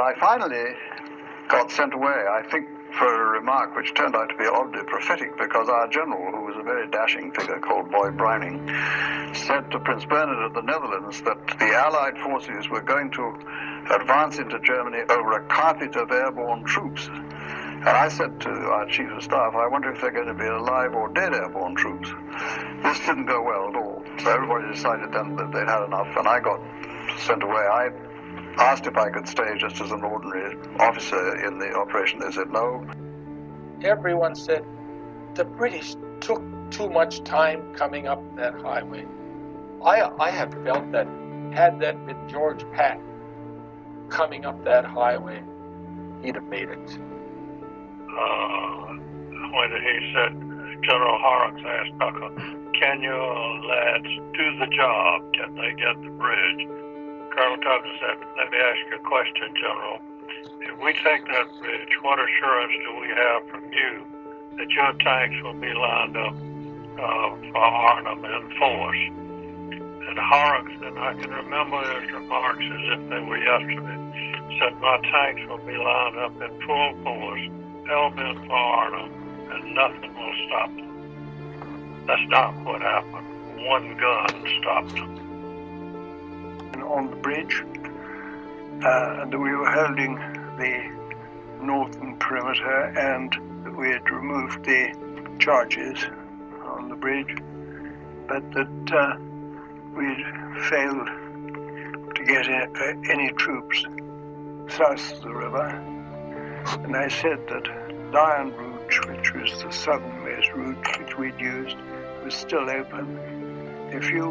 I finally got sent away, I think, for a remark which turned out to be oddly prophetic because our general, who was a very dashing figure called Boy Browning, said to Prince Bernhard of the Netherlands that the Allied forces were going to advance into Germany over a carpet of airborne troops. And I said to our chief of staff, I wonder if they're going to be alive or dead airborne troops. This didn't go well at all. So everybody decided then that they'd had enough, and I got sent away. I asked if I could stay just as an ordinary officer in the operation. They said no. Everyone said the British took too much time coming up that highway. I, I have felt that had that been George Patton coming up that highway, he'd have made it. Uh, when he said, General Horrocks asked Tucker, can your lads do the job? Can they get the bridge? Colonel Tucker said, let me ask you a question, General. If we take that bridge, what assurance do we have from you that your tanks will be lined up uh, for Arnhem and force? And Horrocks, and I can remember his remarks as if they were yesterday, said, my tanks will be lined up in full force, hell for Arnhem, and nothing will stop them. That's not what happened. One gun stopped them on the bridge, uh, and we were holding the northern perimeter, and we had removed the charges on the bridge, but that uh, we'd failed to get any troops south of the river. And I said that Lion Route, which was the southernmost route which we'd used, was still open. If you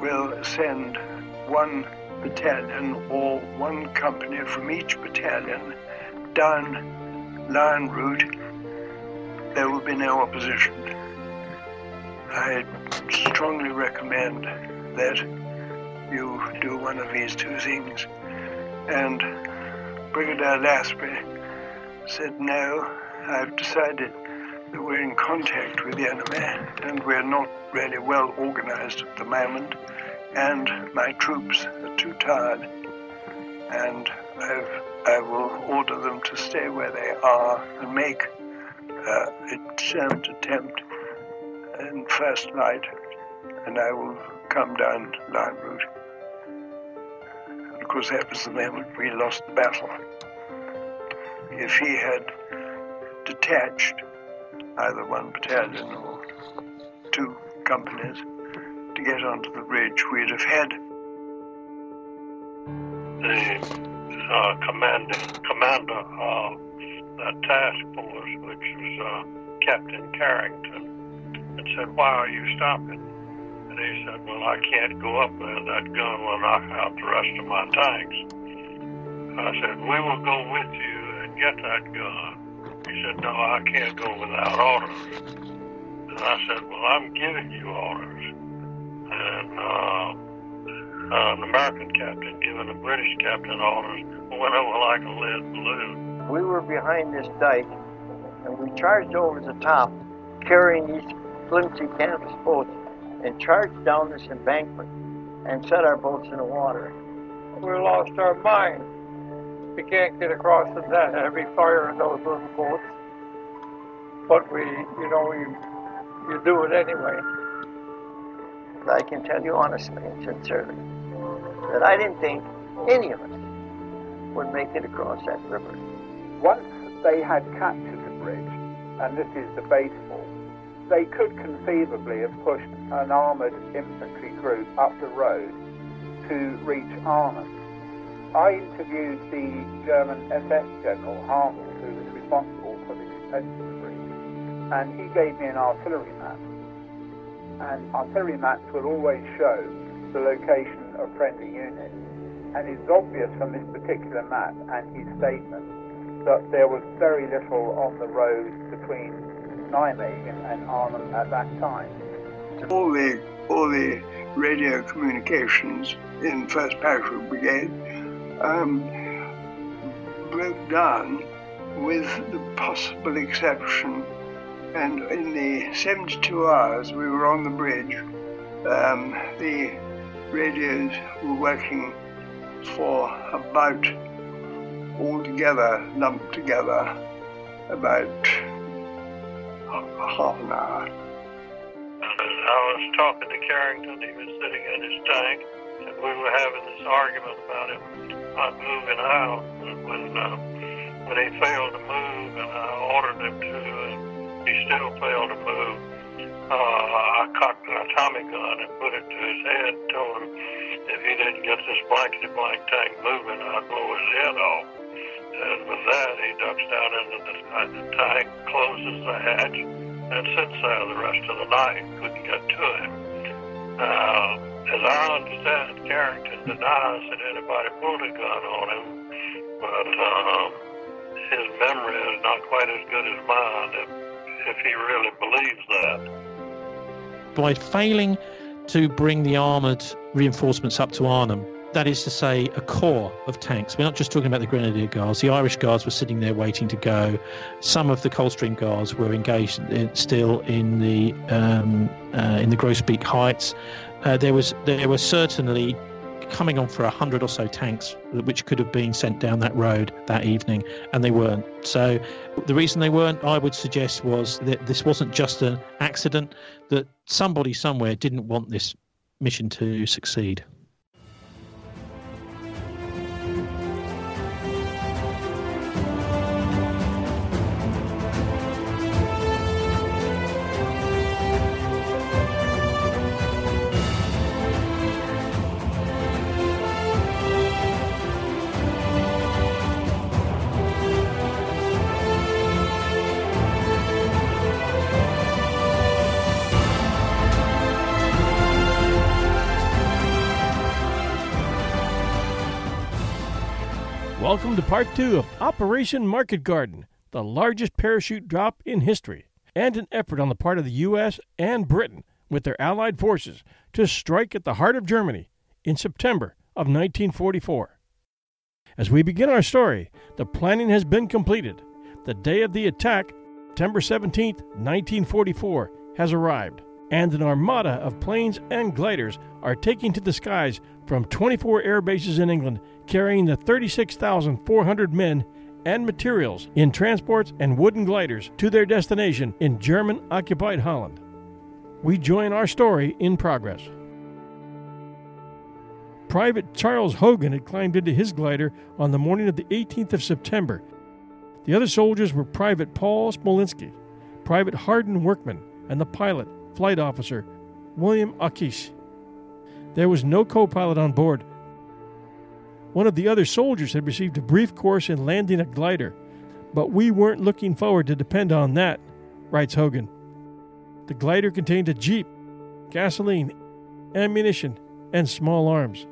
will send one battalion or one company from each battalion down Lion Route, there will be no opposition. I strongly recommend that you do one of these two things. And Brigadier Lathbury said, No, I've decided that we're in contact with the enemy and we're not really well organized at the moment and my troops are too tired, and I've, I will order them to stay where they are and make uh, a descent attempt in first light, and I will come down Lion Route. And of course, that was the moment we lost the battle. If he had detached either one battalion or two companies, to get onto the bridge, we'd have had. The uh, commanding commander of that task force, which was uh, Captain Carrington, and said, "Why are you stopping?" And he said, "Well, I can't go up there. That gun will knock out the rest of my tanks." I said, "We will go with you and get that gun." He said, "No, I can't go without orders." And I said, "Well, I'm giving you orders." And uh, uh, an American captain giving a British captain orders went over like a lead balloon. We were behind this dike, and we charged over the top, carrying these flimsy canvas boats, and charged down this embankment and set our boats in the water. We lost our mind. We can't get across with that heavy fire in those little boats. But we, you know, you, you do it anyway. But I can tell you honestly and sincerely that I didn't think any of us would make it across that river. Once they had captured the bridge, and this is debatable, they could conceivably have pushed an armoured infantry group up the road to reach Arnhem. I interviewed the German SS General Harmel, who was responsible for the defence of the bridge, and he gave me an artillery map and artillery maps will always show the location of friendly units. And it's obvious from this particular map and his statement that there was very little on the road between Nijmegen and Arnhem at that time. All the, all the radio communications in 1st Parachute Brigade um, broke down with the possible exception and in the 72 hours we were on the bridge, um, the radios were working for about all together, lumped together, about half an hour. I was talking to Carrington. He was sitting in his tank, and we were having this argument about him not moving out. When uh, when he failed to move, and I ordered him to, he still failed to move. Uh, I cocked an Tommy gun and put it to his head. Told him if he didn't get this blankety blank tank moving, I'd blow his head off. And with that, he ducks down into the, the tank, closes the hatch, and sits there the rest of the night. Couldn't get to him. Now, as I understand, Carrington denies that anybody pulled a gun on him, but um, his memory is not quite as good as mine if he really believes that. By failing to bring the armoured reinforcements up to Arnhem, that is to say, a corps of tanks. We're not just talking about the Grenadier Guards. The Irish Guards were sitting there waiting to go. Some of the Coldstream Guards were engaged in, still in the um, uh, in the Groesbeek Heights. Uh, there was there were certainly coming on for a hundred or so tanks, which could have been sent down that road that evening, and they weren't. So the reason they weren't, I would suggest, was that this wasn't just an accident. That somebody somewhere didn't want this mission to succeed. Welcome to part two of Operation Market Garden, the largest parachute drop in history, and an effort on the part of the U.S. and Britain with their allied forces to strike at the heart of Germany in September of 1944. As we begin our story, the planning has been completed. The day of the attack, September 17, 1944, has arrived, and an armada of planes and gliders are taking to the skies from 24 air bases in England carrying the 36,400 men and materials in transports and wooden gliders to their destination in German occupied Holland. We join our story in progress. Private Charles Hogan had climbed into his glider on the morning of the 18th of September. The other soldiers were Private Paul Smolinski, Private Hardin Workman, and the pilot, flight officer, William Akish. There was no co pilot on board, one of the other soldiers had received a brief course in landing a glider, but we weren't looking forward to depend on that, writes Hogan. The glider contained a jeep, gasoline, ammunition, and small arms.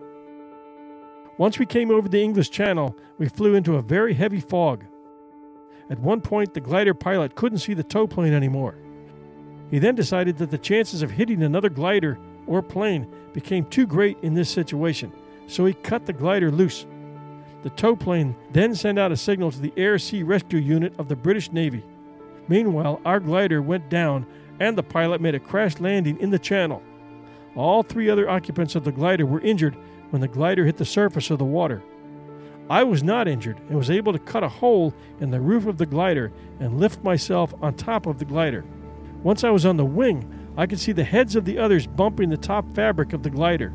Once we came over the English Channel, we flew into a very heavy fog. At one point, the glider pilot couldn't see the tow plane anymore. He then decided that the chances of hitting another glider or plane became too great in this situation so he cut the glider loose. The tow plane then sent out a signal to the Air Sea Rescue Unit of the British Navy. Meanwhile, our glider went down and the pilot made a crash landing in the channel. All three other occupants of the glider were injured when the glider hit the surface of the water. I was not injured and was able to cut a hole in the roof of the glider and lift myself on top of the glider. Once I was on the wing, I could see the heads of the others bumping the top fabric of the glider.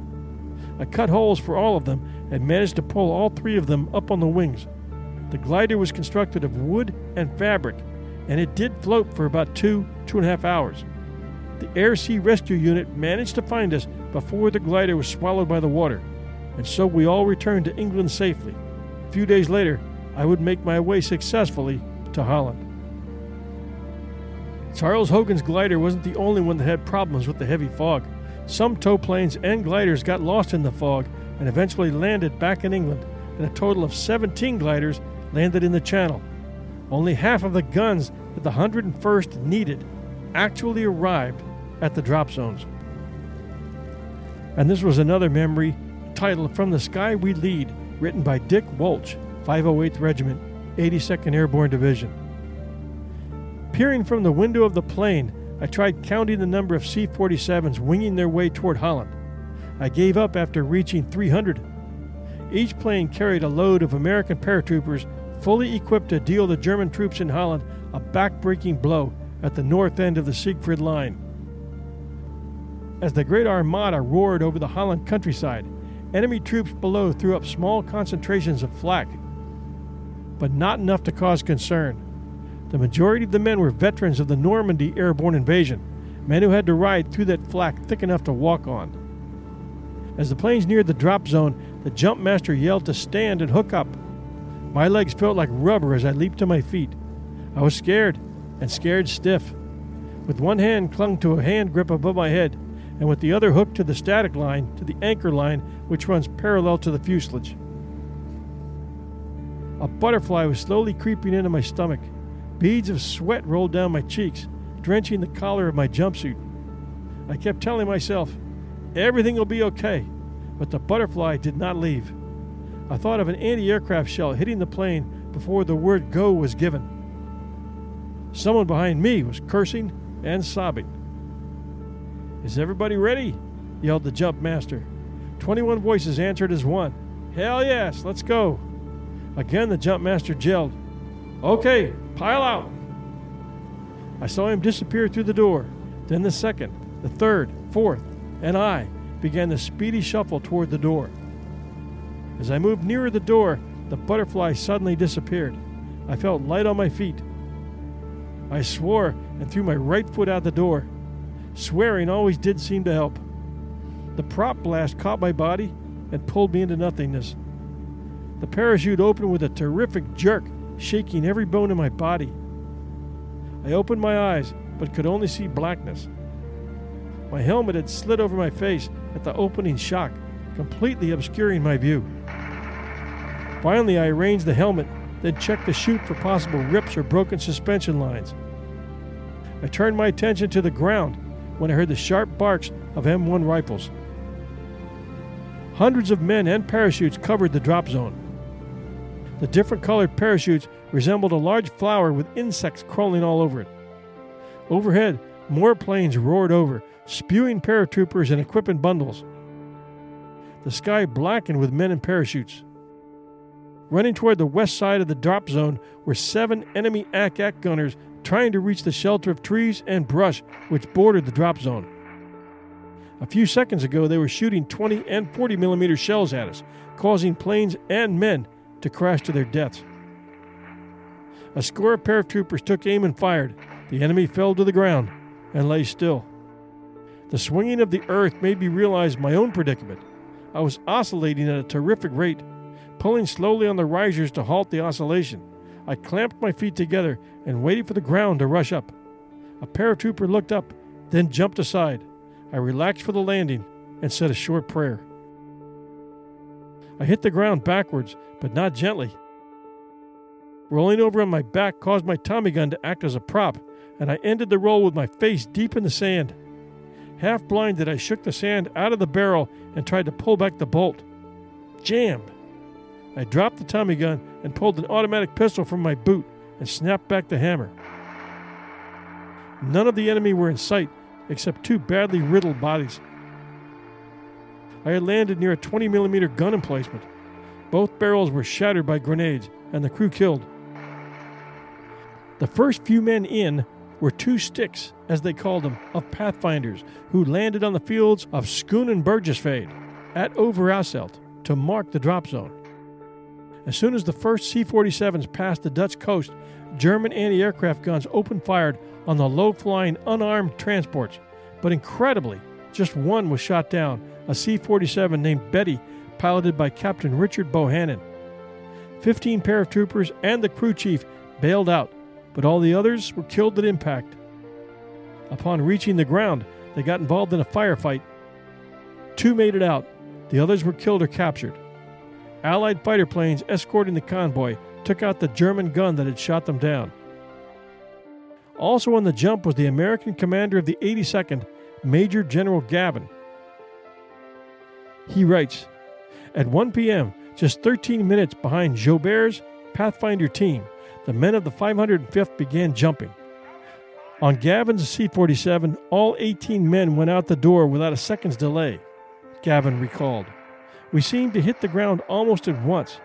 I cut holes for all of them and managed to pull all three of them up on the wings. The glider was constructed of wood and fabric, and it did float for about two, two and a half hours. The Air Sea Rescue Unit managed to find us before the glider was swallowed by the water, and so we all returned to England safely. A few days later, I would make my way successfully to Holland. Charles Hogan's glider wasn't the only one that had problems with the heavy fog. Some tow planes and gliders got lost in the fog and eventually landed back in England, and a total of 17 gliders landed in the Channel. Only half of the guns that the 101st needed actually arrived at the drop zones. And this was another memory titled From the Sky We Lead, written by Dick Walsh, 508th Regiment, 82nd Airborne Division. Peering from the window of the plane, I tried counting the number of C 47s winging their way toward Holland. I gave up after reaching 300. Each plane carried a load of American paratroopers fully equipped to deal the German troops in Holland a back-breaking blow at the north end of the Siegfried Line. As the Great Armada roared over the Holland countryside, enemy troops below threw up small concentrations of flak, but not enough to cause concern. The majority of the men were veterans of the Normandy airborne invasion, men who had to ride through that flak thick enough to walk on. As the planes neared the drop zone, the jump master yelled to stand and hook up. My legs felt like rubber as I leaped to my feet. I was scared, and scared stiff. With one hand clung to a hand grip above my head, and with the other hooked to the static line, to the anchor line, which runs parallel to the fuselage. A butterfly was slowly creeping into my stomach. Beads of sweat rolled down my cheeks, drenching the collar of my jumpsuit. I kept telling myself, everything will be okay, but the butterfly did not leave. I thought of an anti aircraft shell hitting the plane before the word go was given. Someone behind me was cursing and sobbing. Is everybody ready? yelled the jump master. Twenty one voices answered as one. Hell yes, let's go. Again the jump master yelled, Okay, pile out. I saw him disappear through the door. Then the second, the third, fourth, and I began the speedy shuffle toward the door. As I moved nearer the door, the butterfly suddenly disappeared. I felt light on my feet. I swore and threw my right foot out the door. Swearing always did seem to help. The prop blast caught my body and pulled me into nothingness. The parachute opened with a terrific jerk, shaking every bone in my body. I opened my eyes, but could only see blackness. My helmet had slid over my face at the opening shock, completely obscuring my view. Finally, I arranged the helmet, then checked the chute for possible rips or broken suspension lines. I turned my attention to the ground when I heard the sharp barks of M1 rifles. Hundreds of men and parachutes covered the drop zone. The different colored parachutes resembled a large flower with insects crawling all over it. Overhead, more planes roared over, spewing paratroopers and equipment bundles. The sky blackened with men in parachutes. Running toward the west side of the drop zone were seven enemy ack-ack gunners trying to reach the shelter of trees and brush which bordered the drop zone. A few seconds ago, they were shooting 20 and 40 millimeter shells at us, causing planes and men to crash to their deaths. A score of paratroopers took aim and fired. The enemy fell to the ground and lay still. The swinging of the earth made me realize my own predicament. I was oscillating at a terrific rate, pulling slowly on the risers to halt the oscillation. I clamped my feet together and waited for the ground to rush up. A paratrooper looked up, then jumped aside. I relaxed for the landing and said a short prayer. I hit the ground backwards, but not gently. Rolling over on my back caused my Tommy gun to act as a prop, and I ended the roll with my face deep in the sand. Half blinded, I shook the sand out of the barrel and tried to pull back the bolt. Jammed. I dropped the Tommy gun and pulled an automatic pistol from my boot and snapped back the hammer. None of the enemy were in sight except two badly riddled bodies. I had landed near a 20 millimeter gun emplacement. Both barrels were shattered by grenades and the crew killed. The first few men in were two sticks, as they called them, of pathfinders who landed on the fields of Schoon and Burgessveld at Overasselt to mark the drop zone. As soon as the first C 47s passed the Dutch coast, German anti aircraft guns opened fire on the low flying, unarmed transports. But incredibly, just one was shot down a C 47 named Betty, piloted by Captain Richard Bohannon. Fifteen paratroopers and the crew chief bailed out, but all the others were killed at impact. Upon reaching the ground, they got involved in a firefight. Two made it out, the others were killed or captured. Allied fighter planes escorting the convoy took out the German gun that had shot them down. Also on the jump was the American commander of the 82nd, Major General Gavin. He writes At 1 p.m., just 13 minutes behind Joubert's Pathfinder team, the men of the 505th began jumping. On Gavin's C 47, all 18 men went out the door without a second's delay, Gavin recalled. We seemed to hit the ground almost at once.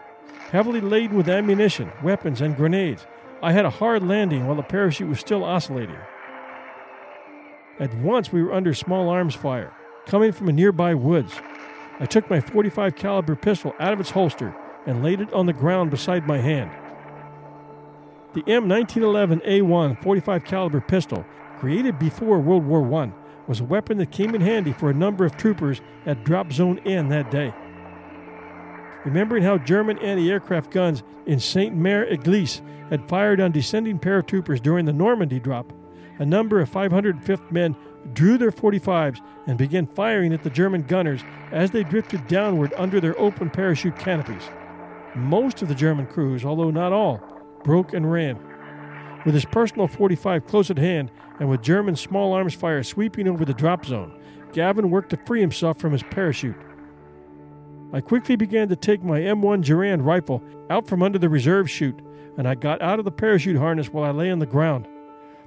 Heavily laden with ammunition, weapons, and grenades, I had a hard landing while the parachute was still oscillating. At once we were under small arms fire, coming from a nearby woods. I took my 45 caliber pistol out of its holster and laid it on the ground beside my hand. The M1911A1 45 caliber pistol, created before World War I, was a weapon that came in handy for a number of troopers at Drop Zone N that day. Remembering how German anti aircraft guns in Eglise had fired on descending paratroopers during the Normandy drop, a number of 505th men drew their 45s and began firing at the German gunners as they drifted downward under their open parachute canopies. Most of the German crews, although not all, broke and ran. With his personal 45 close at hand and with German small arms fire sweeping over the drop zone, Gavin worked to free himself from his parachute. I quickly began to take my M1 Garand rifle out from under the reserve chute, and I got out of the parachute harness while I lay on the ground.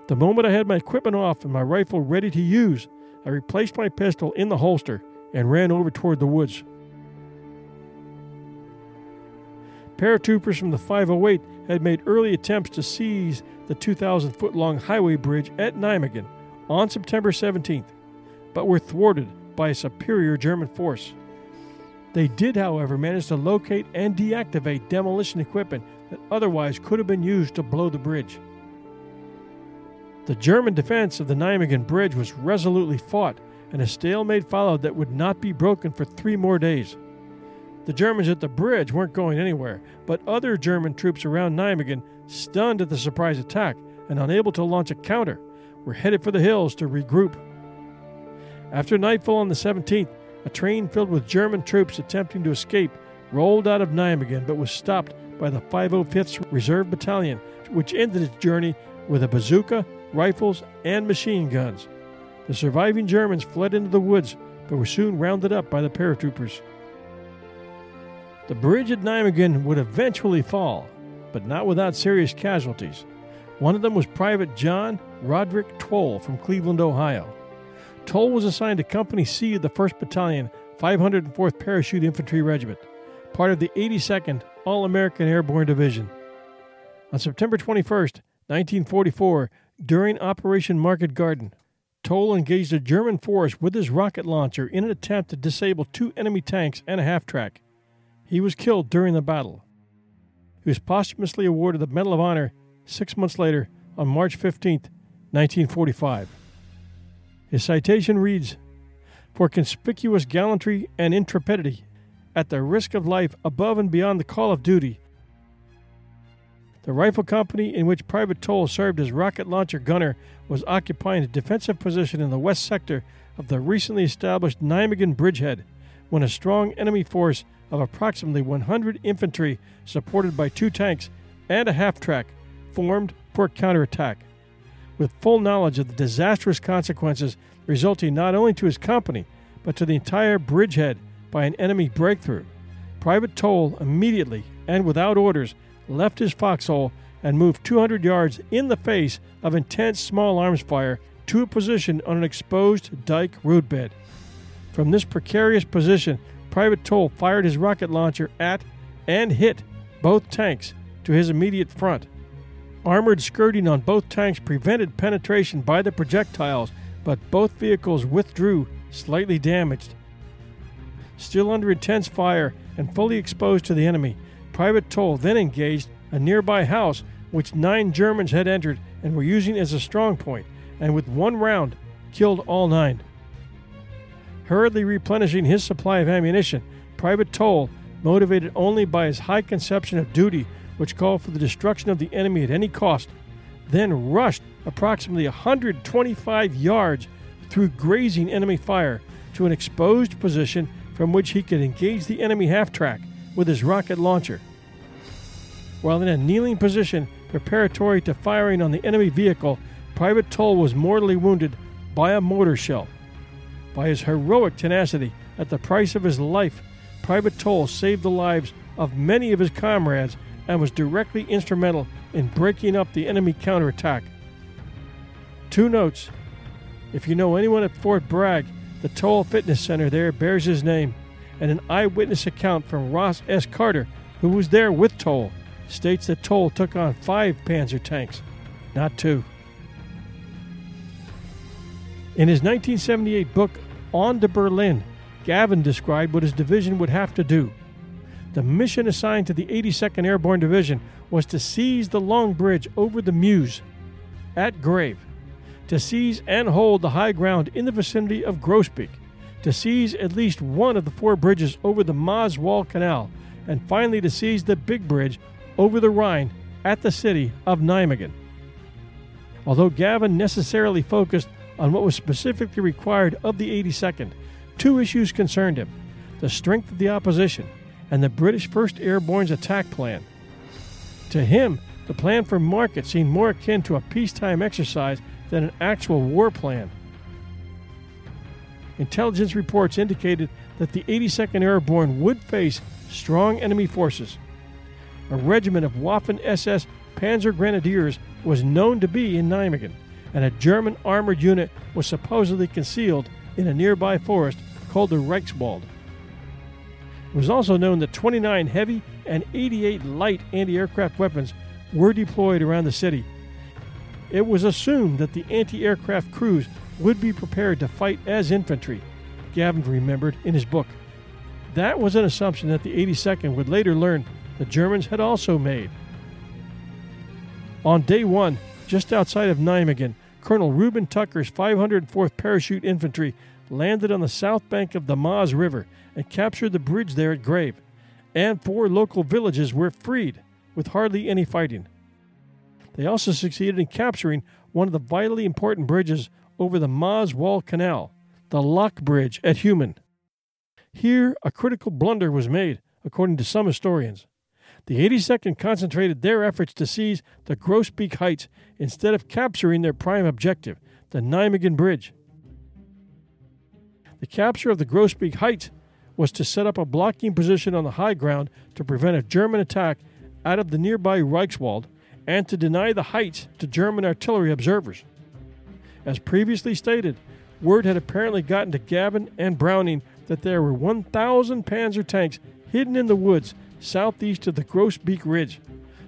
The moment I had my equipment off and my rifle ready to use, I replaced my pistol in the holster and ran over toward the woods. Paratroopers from the 508 had made early attempts to seize the 2,000 foot long highway bridge at Nijmegen on September 17th, but were thwarted by a superior German force. They did, however, manage to locate and deactivate demolition equipment that otherwise could have been used to blow the bridge. The German defense of the Nijmegen Bridge was resolutely fought, and a stalemate followed that would not be broken for three more days. The Germans at the bridge weren't going anywhere, but other German troops around Nijmegen, stunned at the surprise attack and unable to launch a counter, were headed for the hills to regroup. After nightfall on the 17th, a train filled with German troops attempting to escape rolled out of Nijmegen but was stopped by the 505th Reserve Battalion, which ended its journey with a bazooka, rifles, and machine guns. The surviving Germans fled into the woods but were soon rounded up by the paratroopers. The bridge at Nijmegen would eventually fall, but not without serious casualties. One of them was Private John Roderick Towle from Cleveland, Ohio. Towle was assigned to Company C of the 1st Battalion, 504th Parachute Infantry Regiment, part of the 82nd All American Airborne Division. On September 21, 1944, during Operation Market Garden, Towle engaged a German force with his rocket launcher in an attempt to disable two enemy tanks and a half track. He was killed during the battle. He was posthumously awarded the Medal of Honor six months later on March 15, 1945. His citation reads For conspicuous gallantry and intrepidity, at the risk of life above and beyond the call of duty, the rifle company in which Private Towle served as rocket launcher gunner was occupying a defensive position in the west sector of the recently established Nijmegen bridgehead when a strong enemy force of approximately 100 infantry, supported by two tanks and a half track, formed for counterattack. With full knowledge of the disastrous consequences resulting not only to his company, but to the entire bridgehead by an enemy breakthrough, Private Towle immediately and without orders left his foxhole and moved 200 yards in the face of intense small arms fire to a position on an exposed dike roadbed. From this precarious position, Private Towle fired his rocket launcher at and hit both tanks to his immediate front. Armored skirting on both tanks prevented penetration by the projectiles, but both vehicles withdrew, slightly damaged. Still under intense fire and fully exposed to the enemy, Private Towle then engaged a nearby house which nine Germans had entered and were using as a strong point, and with one round killed all nine. Hurriedly replenishing his supply of ammunition, Private Towle, motivated only by his high conception of duty, which called for the destruction of the enemy at any cost, then rushed approximately 125 yards through grazing enemy fire to an exposed position from which he could engage the enemy half track with his rocket launcher. While in a kneeling position preparatory to firing on the enemy vehicle, Private Towle was mortally wounded by a mortar shell. By his heroic tenacity, at the price of his life, Private Towle saved the lives of many of his comrades and was directly instrumental in breaking up the enemy counterattack. Two notes. If you know anyone at Fort Bragg, the Towle Fitness Center there bears his name, and an eyewitness account from Ross S. Carter, who was there with Towle, states that Towle took on five Panzer tanks, not two. In his 1978 book, On to Berlin, Gavin described what his division would have to do. The mission assigned to the 82nd Airborne Division was to seize the Long Bridge over the Meuse at Grave, to seize and hold the high ground in the vicinity of Groesbeek, to seize at least one of the four bridges over the Maas Canal, and finally to seize the big bridge over the Rhine at the city of Nijmegen. Although Gavin necessarily focused on what was specifically required of the 82nd, two issues concerned him the strength of the opposition and the British 1st Airborne's attack plan. To him, the plan for Market seemed more akin to a peacetime exercise than an actual war plan. Intelligence reports indicated that the 82nd Airborne would face strong enemy forces. A regiment of Waffen SS Panzer Grenadiers was known to be in Nijmegen, and a German armored unit was supposedly concealed in a nearby forest called the Reichswald. It was also known that 29 heavy and 88 light anti aircraft weapons were deployed around the city. It was assumed that the anti aircraft crews would be prepared to fight as infantry, Gavin remembered in his book. That was an assumption that the 82nd would later learn the Germans had also made. On day one, just outside of Nijmegen, Colonel Reuben Tucker's 504th Parachute Infantry landed on the south bank of the Maas River and captured the bridge there at Grave, and four local villages were freed with hardly any fighting. They also succeeded in capturing one of the vitally important bridges over the Maas Waal Canal, the Lock Bridge at Heumen. Here, a critical blunder was made, according to some historians. The 82nd concentrated their efforts to seize the Groesbeek Heights instead of capturing their prime objective, the Nijmegen Bridge. The capture of the Groesbeek Heights was to set up a blocking position on the high ground to prevent a German attack out of the nearby Reichswald and to deny the heights to German artillery observers. As previously stated, word had apparently gotten to Gavin and Browning that there were 1,000 Panzer tanks hidden in the woods southeast of the Groesbeek Ridge,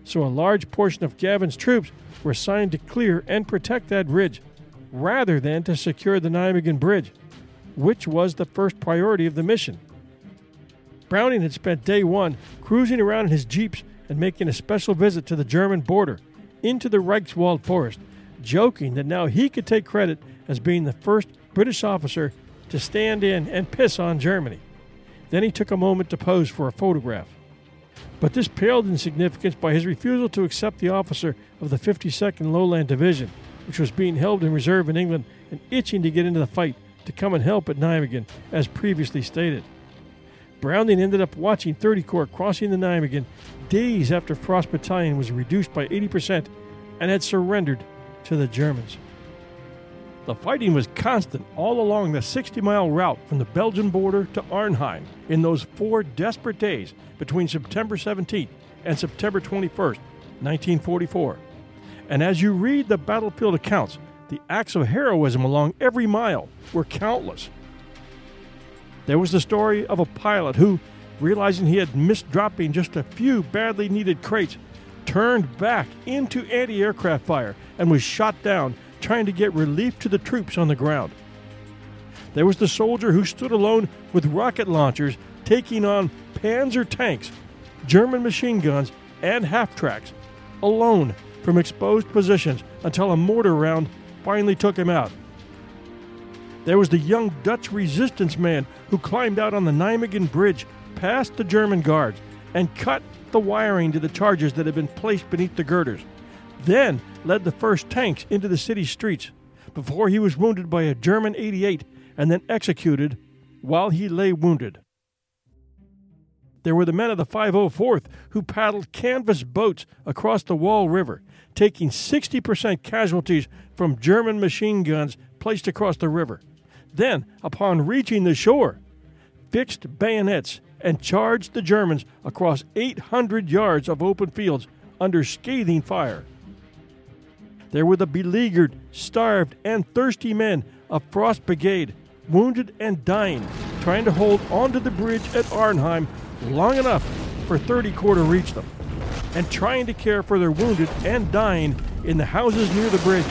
so a large portion of Gavin's troops were assigned to clear and protect that ridge, rather than to secure the Nijmegen Bridge, which was the first priority of the mission. Browning had spent day one cruising around in his jeeps and making a special visit to the German border, into the Reichswald forest, joking that now he could take credit as being the first British officer to stand in and piss on Germany. Then he took a moment to pose for a photograph. But this paled in significance by his refusal to accept the officer of the 52nd Lowland Division, which was being held in reserve in England and itching to get into the fight to come and help at Nijmegen, as previously stated. Browning ended up watching 30 Corps crossing the Nijmegen days after Frost Battalion was reduced by 80% and had surrendered to the Germans. The fighting was constant all along the 60 mile route from the Belgian border to Arnhem in those four desperate days between September 17th and September 21st, 1944. And as you read the battlefield accounts, the acts of heroism along every mile were countless. There was the story of a pilot who, realizing he had missed dropping just a few badly needed crates, turned back into anti aircraft fire and was shot down trying to get relief to the troops on the ground. There was the soldier who stood alone with rocket launchers taking on Panzer tanks, German machine guns, and half tracks, alone from exposed positions until a mortar round finally took him out. There was the young Dutch resistance man who climbed out on the Nijmegen Bridge past the German guards and cut the wiring to the charges that had been placed beneath the girders, then led the first tanks into the city streets before he was wounded by a German 88 and then executed while he lay wounded. There were the men of the 504th who paddled canvas boats across the Waal River, taking 60% casualties from German machine guns placed across the river. Then, upon reaching the shore, fixed bayonets and charged the Germans across 800 yards of open fields under scathing fire. There were the beleaguered, starved, and thirsty men of Frost Brigade, wounded and dying, trying to hold onto the bridge at Arnhem long enough for 30 Corps to reach them, and trying to care for their wounded and dying in the houses near the bridge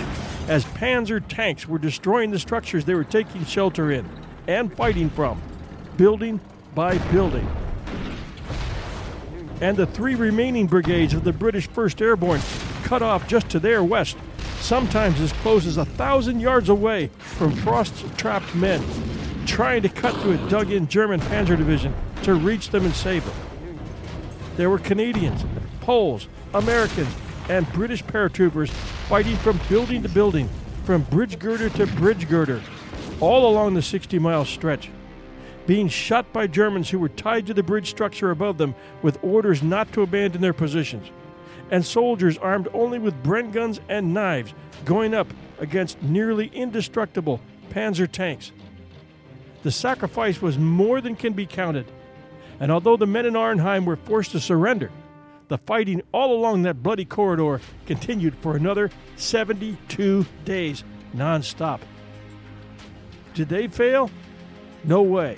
as Panzer tanks were destroying the structures they were taking shelter in and fighting from, building by building. And the three remaining brigades of the British 1st Airborne cut off just to their west, sometimes as close as a thousand yards away from Frost's trapped men, trying to cut through a dug in German panzer division to reach them and save them. There were Canadians, Poles, Americans, and British paratroopers fighting from building to building, from bridge girder to bridge girder, all along the 60 mile stretch, being shot by Germans who were tied to the bridge structure above them with orders not to abandon their positions, and soldiers armed only with Bren guns and knives going up against nearly indestructible panzer tanks. The sacrifice was more than can be counted, and although the men in Arnhem were forced to surrender, the fighting all along that bloody corridor continued for another 72 days nonstop. Did they fail? No way.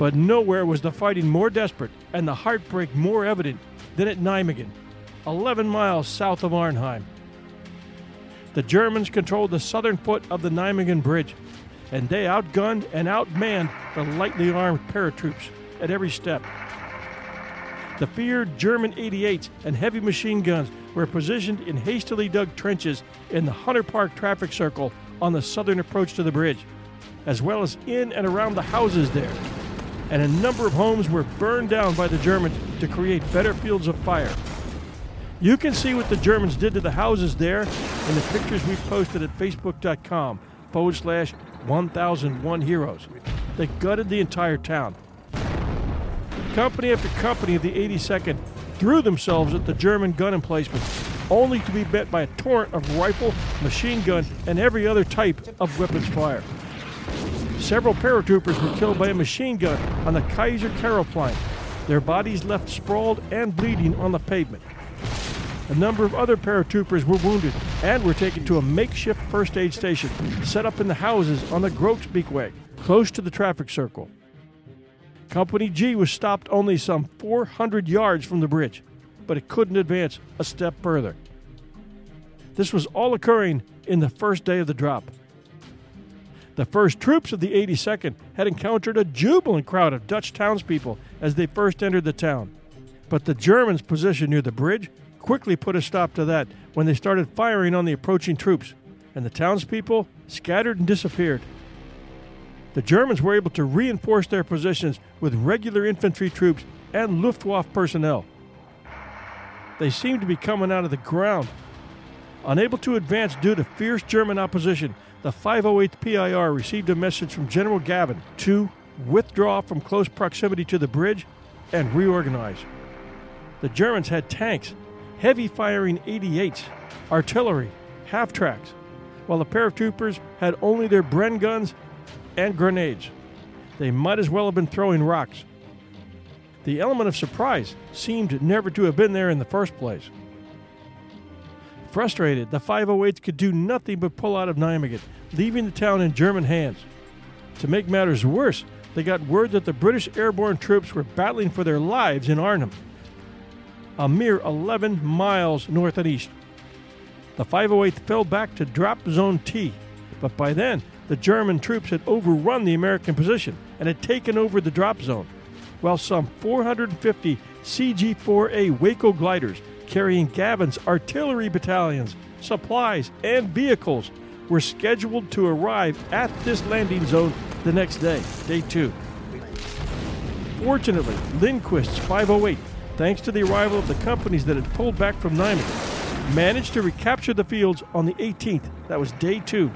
But nowhere was the fighting more desperate and the heartbreak more evident than at Nijmegen, 11 miles south of Arnhem. The Germans controlled the southern foot of the Nijmegen Bridge, and they outgunned and outmanned the lightly armed paratroops at every step. The feared German 88s and heavy machine guns were positioned in hastily dug trenches in the Hunner Park traffic circle on the southern approach to the bridge, as well as in and around the houses there. And a number of homes were burned down by the Germans to create better fields of fire. You can see what the Germans did to the houses there in the pictures we posted at facebook.com forward slash 1001 heroes. They gutted the entire town. Company after company of the 82nd threw themselves at the German gun emplacements, only to be met by a torrent of rifle, machine gun, and every other type of weapons fire. Several paratroopers were killed by a machine gun on the Kaiser Karel Plank, their bodies left sprawled and bleeding on the pavement. A number of other paratroopers were wounded and were taken to a makeshift first aid station set up in the houses on the Groesbeekseweg, close to the traffic circle. Company G was stopped only some 400 yards from the bridge, but it couldn't advance a step further. This was all occurring in the first day of the drop. The first troops of the 82nd had encountered a jubilant crowd of Dutch townspeople as they first entered the town. But the Germans' position near the bridge quickly put a stop to that when they started firing on the approaching troops, and the townspeople scattered and disappeared. The Germans were able to reinforce their positions with regular infantry troops and Luftwaffe personnel. They seemed to be coming out of the ground. Unable to advance due to fierce German opposition, the 508th PIR received a message from General Gavin to withdraw from close proximity to the bridge and reorganize. The Germans had tanks, heavy firing 88s, artillery, half tracks, while the paratroopers had only their Bren guns and grenades. They might as well have been throwing rocks. The element of surprise seemed never to have been there in the first place. Frustrated, the 508s could do nothing but pull out of Nijmegen, leaving the town in German hands. To make matters worse, they got word that the British airborne troops were battling for their lives in Arnhem, a mere 11 miles north and east. The 508th fell back to drop zone T, but by then the German troops had overrun the American position and had taken over the drop zone, while some 450 CG 4A Waco gliders carrying Gavin's artillery battalions, supplies, and vehicles were scheduled to arrive at this landing zone the next day, day two. Fortunately, Lindquist's 508, thanks to the arrival of the companies that had pulled back from Nijmegen, managed to recapture the fields on the 18th. That was day two,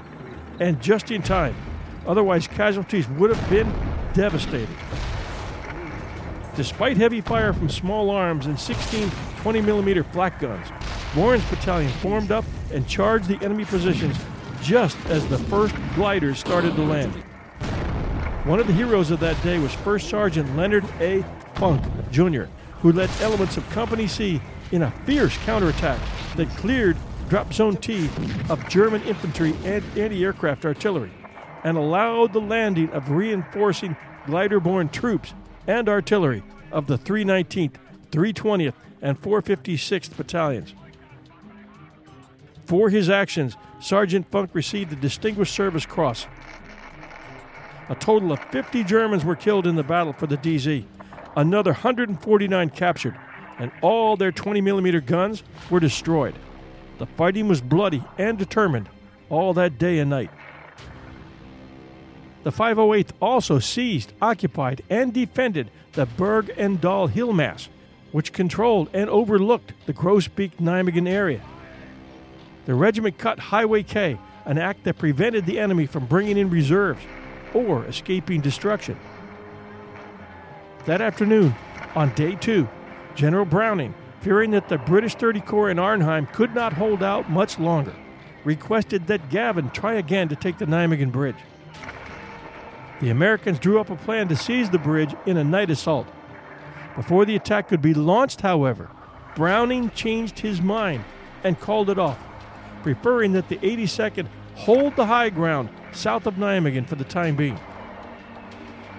and just in time. Otherwise, casualties would have been devastating. Despite heavy fire from small arms and 16 20 millimeter flak guns, Warren's battalion formed up and charged the enemy positions just as the first gliders started to land. One of the heroes of that day was First Sergeant Leonard A. Funk, Jr., who led elements of Company C in a fierce counterattack that cleared drop zone T of German infantry and anti aircraft artillery, and allowed the landing of reinforcing glider borne troops and artillery of the 319th, 320th, and 456th Battalions. For his actions, Sergeant Funk received the Distinguished Service Cross. A total of 50 Germans were killed in the battle for the DZ, another 149 captured, and all their 20 millimeter guns were destroyed. The fighting was bloody and determined all that day and night. The 508th also seized, occupied, and defended the Berg en Dal Hill Mass, which controlled and overlooked the Groesbeek Nijmegen area. The regiment cut Highway K, an act that prevented the enemy from bringing in reserves or escaping destruction. That afternoon, on day two, General Browning, fearing that the British 30 Corps in Arnhem could not hold out much longer, requested that Gavin try again to take the Nijmegen Bridge. The Americans drew up a plan to seize the bridge in a night assault. Before the attack could be launched, however, Browning changed his mind and called it off, preferring that the 82nd hold the high ground south of Nijmegen for the time being.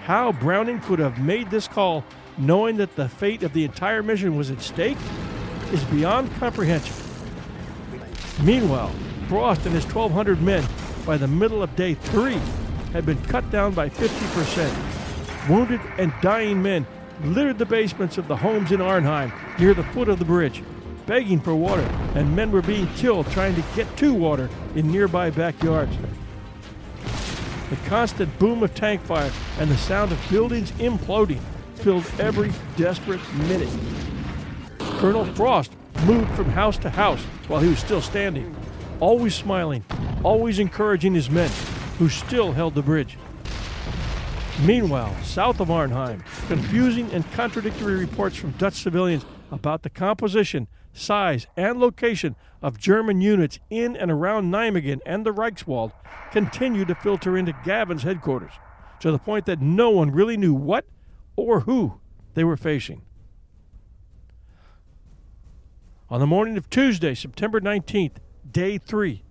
How Browning could have made this call, knowing that the fate of the entire mission was at stake, is beyond comprehension. Meanwhile, Frost and his 1,200 men, by the middle of day three, had been cut down by 50%. Wounded and dying men littered the basements of the homes in Arnheim near the foot of the bridge, begging for water, and men were being killed trying to get to water in nearby backyards. The constant boom of tank fire and the sound of buildings imploding filled every desperate minute. Colonel Frost moved from house to house while he was still standing, always smiling, always encouraging his men, who still held the bridge. Meanwhile, south of Arnhem, confusing and contradictory reports from Dutch civilians about the composition, size, and location of German units in and around Nijmegen and the Reichswald continued to filter into Gavin's headquarters, to the point that no one really knew what or who they were facing. On the morning of Tuesday, September 19th, day three,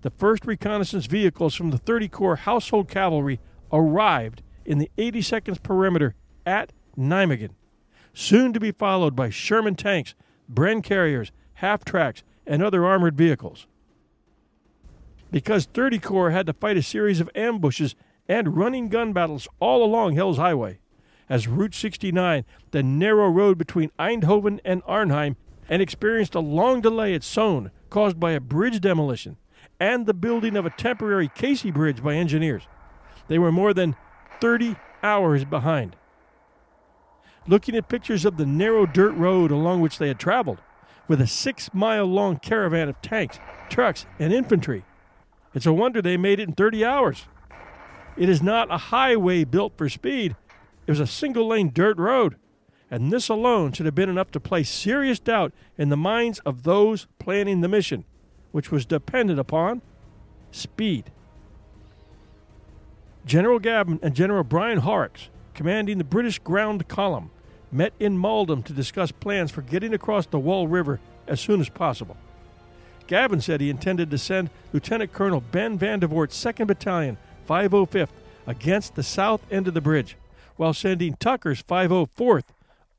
the first reconnaissance vehicles from the 30 Corps Household Cavalry arrived in the 82nd perimeter at Nijmegen, soon to be followed by Sherman tanks, Bren carriers, half tracks, and other armored vehicles. Because 30 Corps had to fight a series of ambushes and running gun battles all along Hell's Highway, as Route 69, the narrow road between Eindhoven and Arnhem, and experienced a long delay at Son caused by a bridge demolition and the building of a temporary Casey Bridge by engineers. They were more than 30 hours behind. Looking at pictures of the narrow dirt road along which they had traveled, with a six mile long caravan of tanks, trucks, and infantry, it's a wonder they made it in 30 hours. It is not a highway built for speed, it was a single lane dirt road, and this alone should have been enough to place serious doubt in the minds of those planning the mission which was dependent upon speed. General Gavin and General Brian Horrocks, commanding the British ground column, met in Malden to discuss plans for getting across the Waal River as soon as possible. Gavin said he intended to send Lieutenant Colonel Ben Vandervoort's 2nd Battalion, 505th, against the south end of the bridge, while sending Tucker's 504th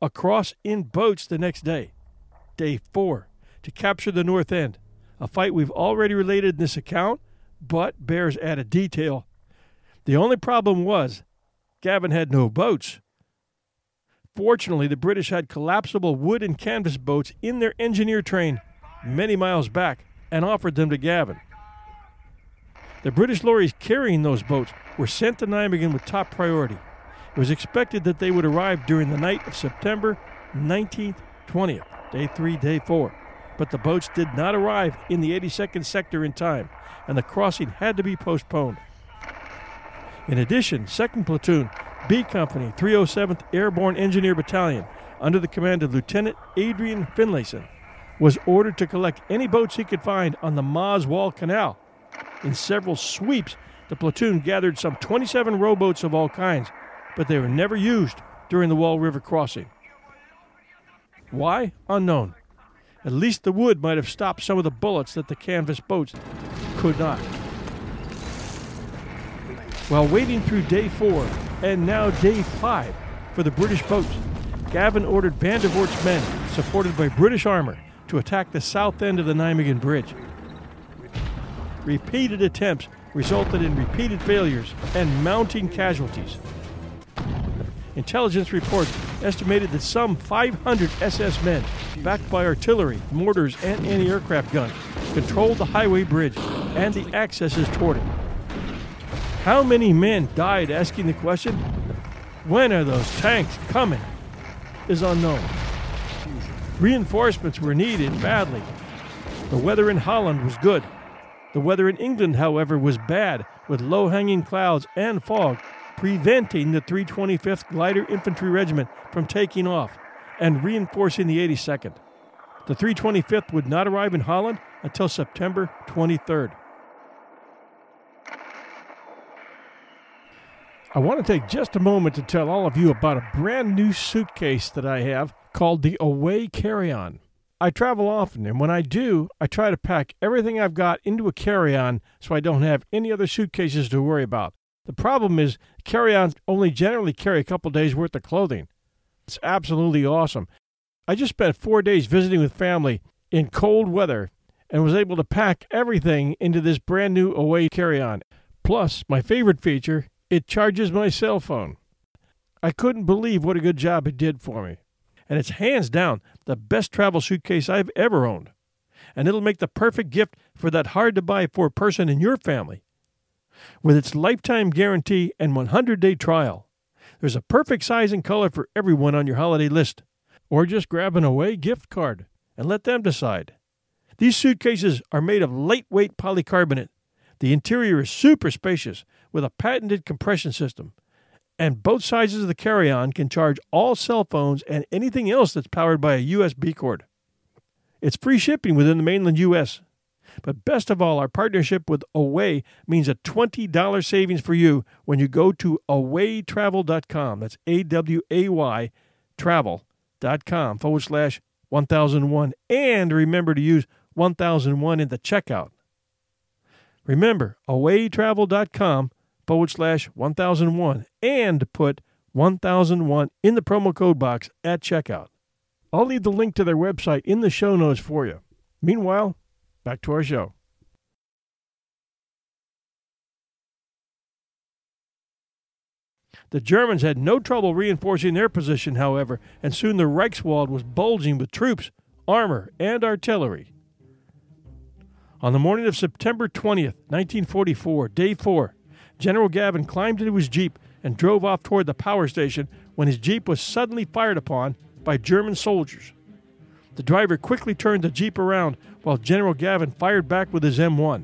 across in boats the next day, day four, to capture the north end a fight we've already related in this account, but bears added detail. The only problem was Gavin had no boats. Fortunately, the British had collapsible wood and canvas boats in their engineer train many miles back and offered them to Gavin. The British lorries carrying those boats were sent to Nijmegen with top priority. It was expected that they would arrive during the night of September 19th, 20th, day three, day four but the boats did not arrive in the 82nd sector in time, and the crossing had to be postponed. In addition, 2nd Platoon, B Company, 307th Airborne Engineer Battalion, under the command of Lieutenant Adrian Finlayson, was ordered to collect any boats he could find on the Maas Waal Canal. In several sweeps, the platoon gathered some 27 rowboats of all kinds, but they were never used during the Waal River crossing. Why? Unknown. At least the wood might have stopped some of the bullets that the canvas boats could not. While waiting through day four and now day five for the British boats, Gavin ordered Vandervoort's men, supported by British armor, to attack the south end of the Nijmegen Bridge. Repeated attempts resulted in repeated failures and mounting casualties. Intelligence reports estimated that some 500 SS men, backed by artillery, mortars, and anti aircraft guns, controlled the highway bridge and the accesses toward it. How many men died asking the question, when are those tanks coming? is unknown. Reinforcements were needed badly. The weather in Holland was good. The weather in England, however, was bad, with low hanging clouds and fog, preventing the 325th Glider Infantry Regiment from taking off and reinforcing the 82nd. The 325th would not arrive in Holland until September 23rd. I want to take just a moment to tell all of you about a brand new suitcase that I have called the Away Carry On. I travel often, and when I do, I try to pack everything I've got into a carry on so I don't have any other suitcases to worry about. The problem is, carry ons only generally carry a couple days' worth of clothing. It's absolutely awesome. I just spent four days visiting with family in cold weather and was able to pack everything into this brand new Away carry on. Plus, my favorite feature it charges my cell phone. I couldn't believe what a good job it did for me. And it's hands down the best travel suitcase I've ever owned. And it'll make the perfect gift for that hard to buy for person in your family. With its lifetime guarantee and 100 day trial, there's a perfect size and color for everyone on your holiday list. Or just grab an away gift card and let them decide. These suitcases are made of lightweight polycarbonate. The interior is super spacious with a patented compression system. And both sizes of the carry on can charge all cell phones and anything else that's powered by a USB cord. It's free shipping within the mainland U.S. But best of all, our partnership with Away means a $20 savings for you when you go to awaytravel.com. That's A W A Y travel.com forward slash 1001. And remember to use 1001 in the checkout. Remember, awaytravel.com forward slash 1001 and put 1001 in the promo code box at checkout. I'll leave the link to their website in the show notes for you. Meanwhile, back to our show. The Germans had no trouble reinforcing their position, however, and soon the Reichswald was bulging with troops, armor, and artillery. On the morning of September 20th, 1944, day four, General Gavin climbed into his Jeep and drove off toward the power station when his Jeep was suddenly fired upon by German soldiers. The driver quickly turned the Jeep around while General Gavin fired back with his M1.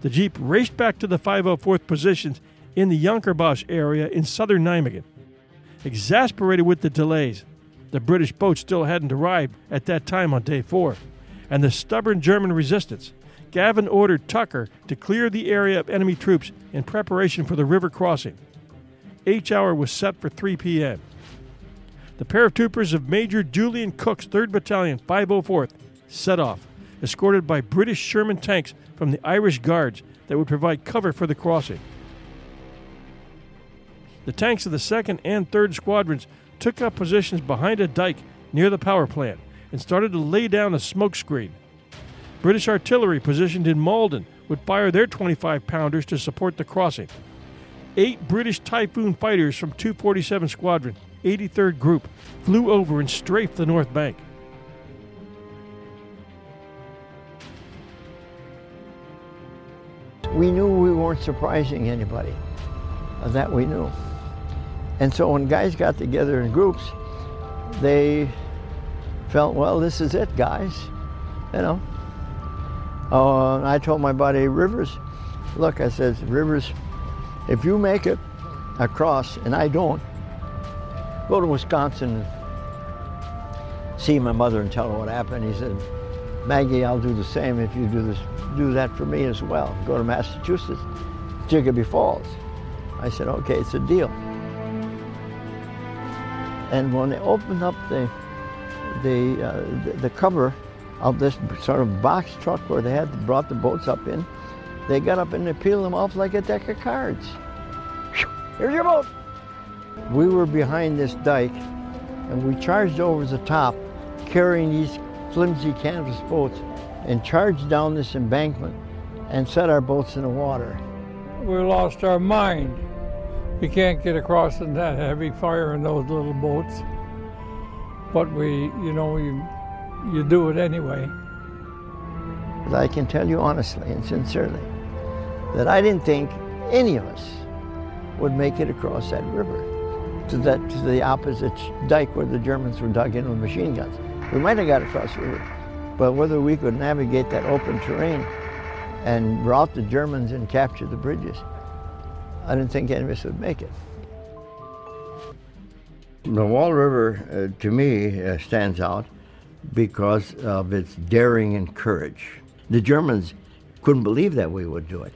The Jeep raced back to the 504th positions in the Jonkerbos area in southern Nijmegen. Exasperated with the delays, the British boat still hadn't arrived at that time on day four, and the stubborn German resistance, Gavin ordered Tucker to clear the area of enemy troops in preparation for the river crossing. H hour was set for 3 p.m. The paratroopers of Major Julian Cook's 3rd Battalion, 504th, set off, escorted by British Sherman tanks from the Irish Guards that would provide cover for the crossing. The tanks of the 2nd and 3rd Squadrons took up positions behind a dike near the power plant and started to lay down a smoke screen. British artillery positioned in Malden would fire their 25 pounders to support the crossing. Eight British Typhoon fighters from 247 Squadron, 83rd Group, flew over and strafed the north bank. We knew we weren't surprising anybody. Uh, that we knew. And so when guys got together in groups, they felt, well, this is it, guys. You know, uh, I told my buddy Rivers, look, I says, Rivers, if you make it across and I don't, go to Wisconsin and see my mother and tell her what happened. He said, Maggie, I'll do the same if you do this, do that for me as well. Go to Massachusetts, Chicopee Falls. I said, okay, it's a deal. And when they opened up the the uh, the, the cover of this sort of box truck where they had brought the boats up in. They got up and they peeled them off like a deck of cards. Here's your boat. We were behind this dike and we charged over the top carrying these flimsy canvas boats and charged down this embankment and set our boats in the water. We lost our mind. We can't get across in that heavy fire in those little boats. But we, you know, you, you do it anyway. But I can tell you honestly and sincerely that I didn't think any of us would make it across that river to that to the opposite dike where the Germans were dug in with machine guns. We might have got across the river, but whether we could navigate that open terrain and rout the Germans and capture the bridges, I didn't think any of us would make it. The Waal River, uh, to me, uh, stands out because of its daring and courage. The Germans couldn't believe that we would do it.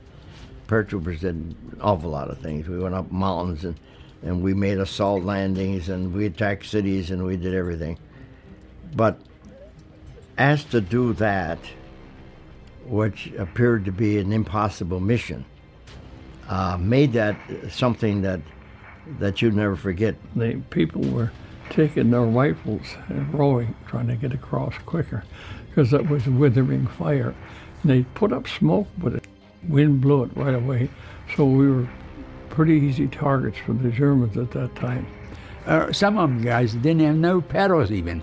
Paratroopers did an awful lot of things. We went up mountains and, and we made assault landings and we attacked cities and we did everything. But asked to do that, which appeared to be an impossible mission, uh, made that something that that you'd never forget. The people were taking their rifles and rowing, trying to get across quicker, because it was withering fire. And they put up smoke, but the wind blew it right away. So we were pretty easy targets for the Germans at that time. Uh, some of them guys didn't have no paddles even,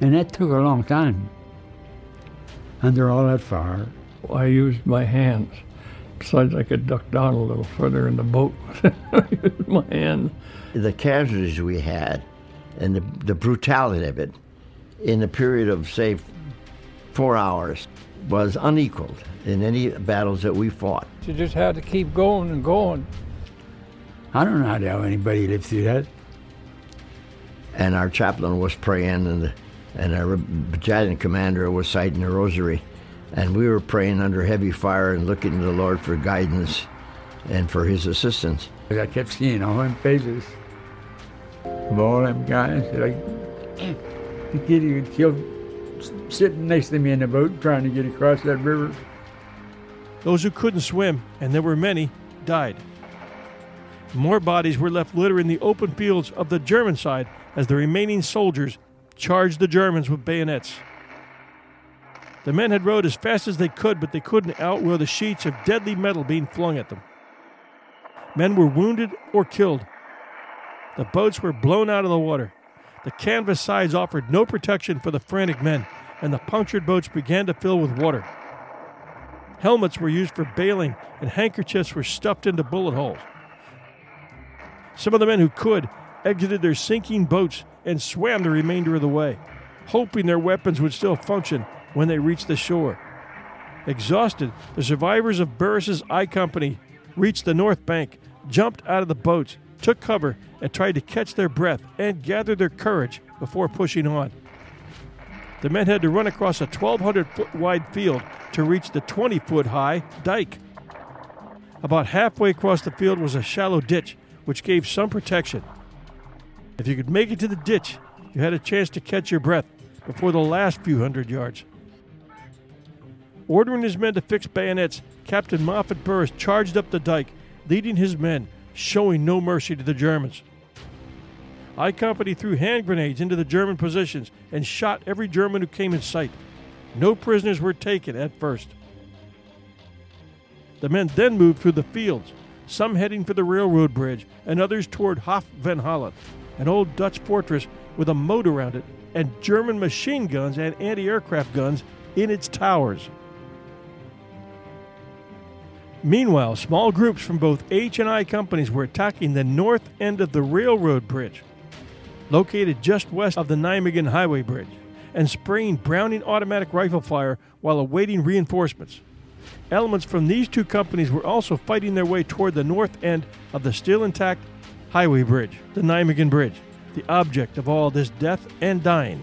and that took a long time. Under all that fire, I used my hands. Besides, I could duck down a little further in the boat with my hands. The casualties we had and the, the brutality of it in a period of, say, four hours was unequaled in any battles that we fought. You just had to keep going and going. I don't know how anybody lived through that. And our chaplain was praying, and the, and our battalion commander was citing the rosary. And we were praying under heavy fire and looking to the Lord for guidance and for his assistance. I kept seeing all them faces of all them guys I the kid who killed sitting next to me in the boat trying to get across that river. Those who couldn't swim, and there were many, died. More bodies were left littering the open fields of the German side as the remaining soldiers charged the Germans with bayonets. The men had rowed as fast as they could, but they couldn't outrow the sheets of deadly metal being flung at them. Men were wounded or killed. The boats were blown out of the water. The canvas sides offered no protection for the frantic men, and the punctured boats began to fill with water. Helmets were used for bailing, and handkerchiefs were stuffed into bullet holes. Some of the men who could exited their sinking boats and swam the remainder of the way, hoping their weapons would still function when they reached the shore. Exhausted, the survivors of Burriss's I Company reached the north bank, jumped out of the boats, took cover, and tried to catch their breath and gather their courage before pushing on. The men had to run across a 1,200 foot wide field to reach the 20 foot high dike. About halfway across the field was a shallow ditch, which gave some protection. If you could make it to the ditch, you had a chance to catch your breath before the last few hundred yards. Ordering his men to fix bayonets, Captain Moffatt Burriss charged up the dike, leading his men, showing no mercy to the Germans. I Company threw hand grenades into the German positions and shot every German who came in sight. No prisoners were taken at first. The men then moved through the fields, some heading for the railroad bridge and others toward Hof van Holland, an old Dutch fortress with a moat around it and German machine guns and anti aircraft guns in its towers. Meanwhile, small groups from both H and I companies were attacking the north end of the railroad bridge, located just west of the Nijmegen Highway Bridge, and spraying Browning automatic rifle fire while awaiting reinforcements. Elements from these two companies were also fighting their way toward the north end of the still intact Highway Bridge, the Nijmegen Bridge, the object of all this death and dying.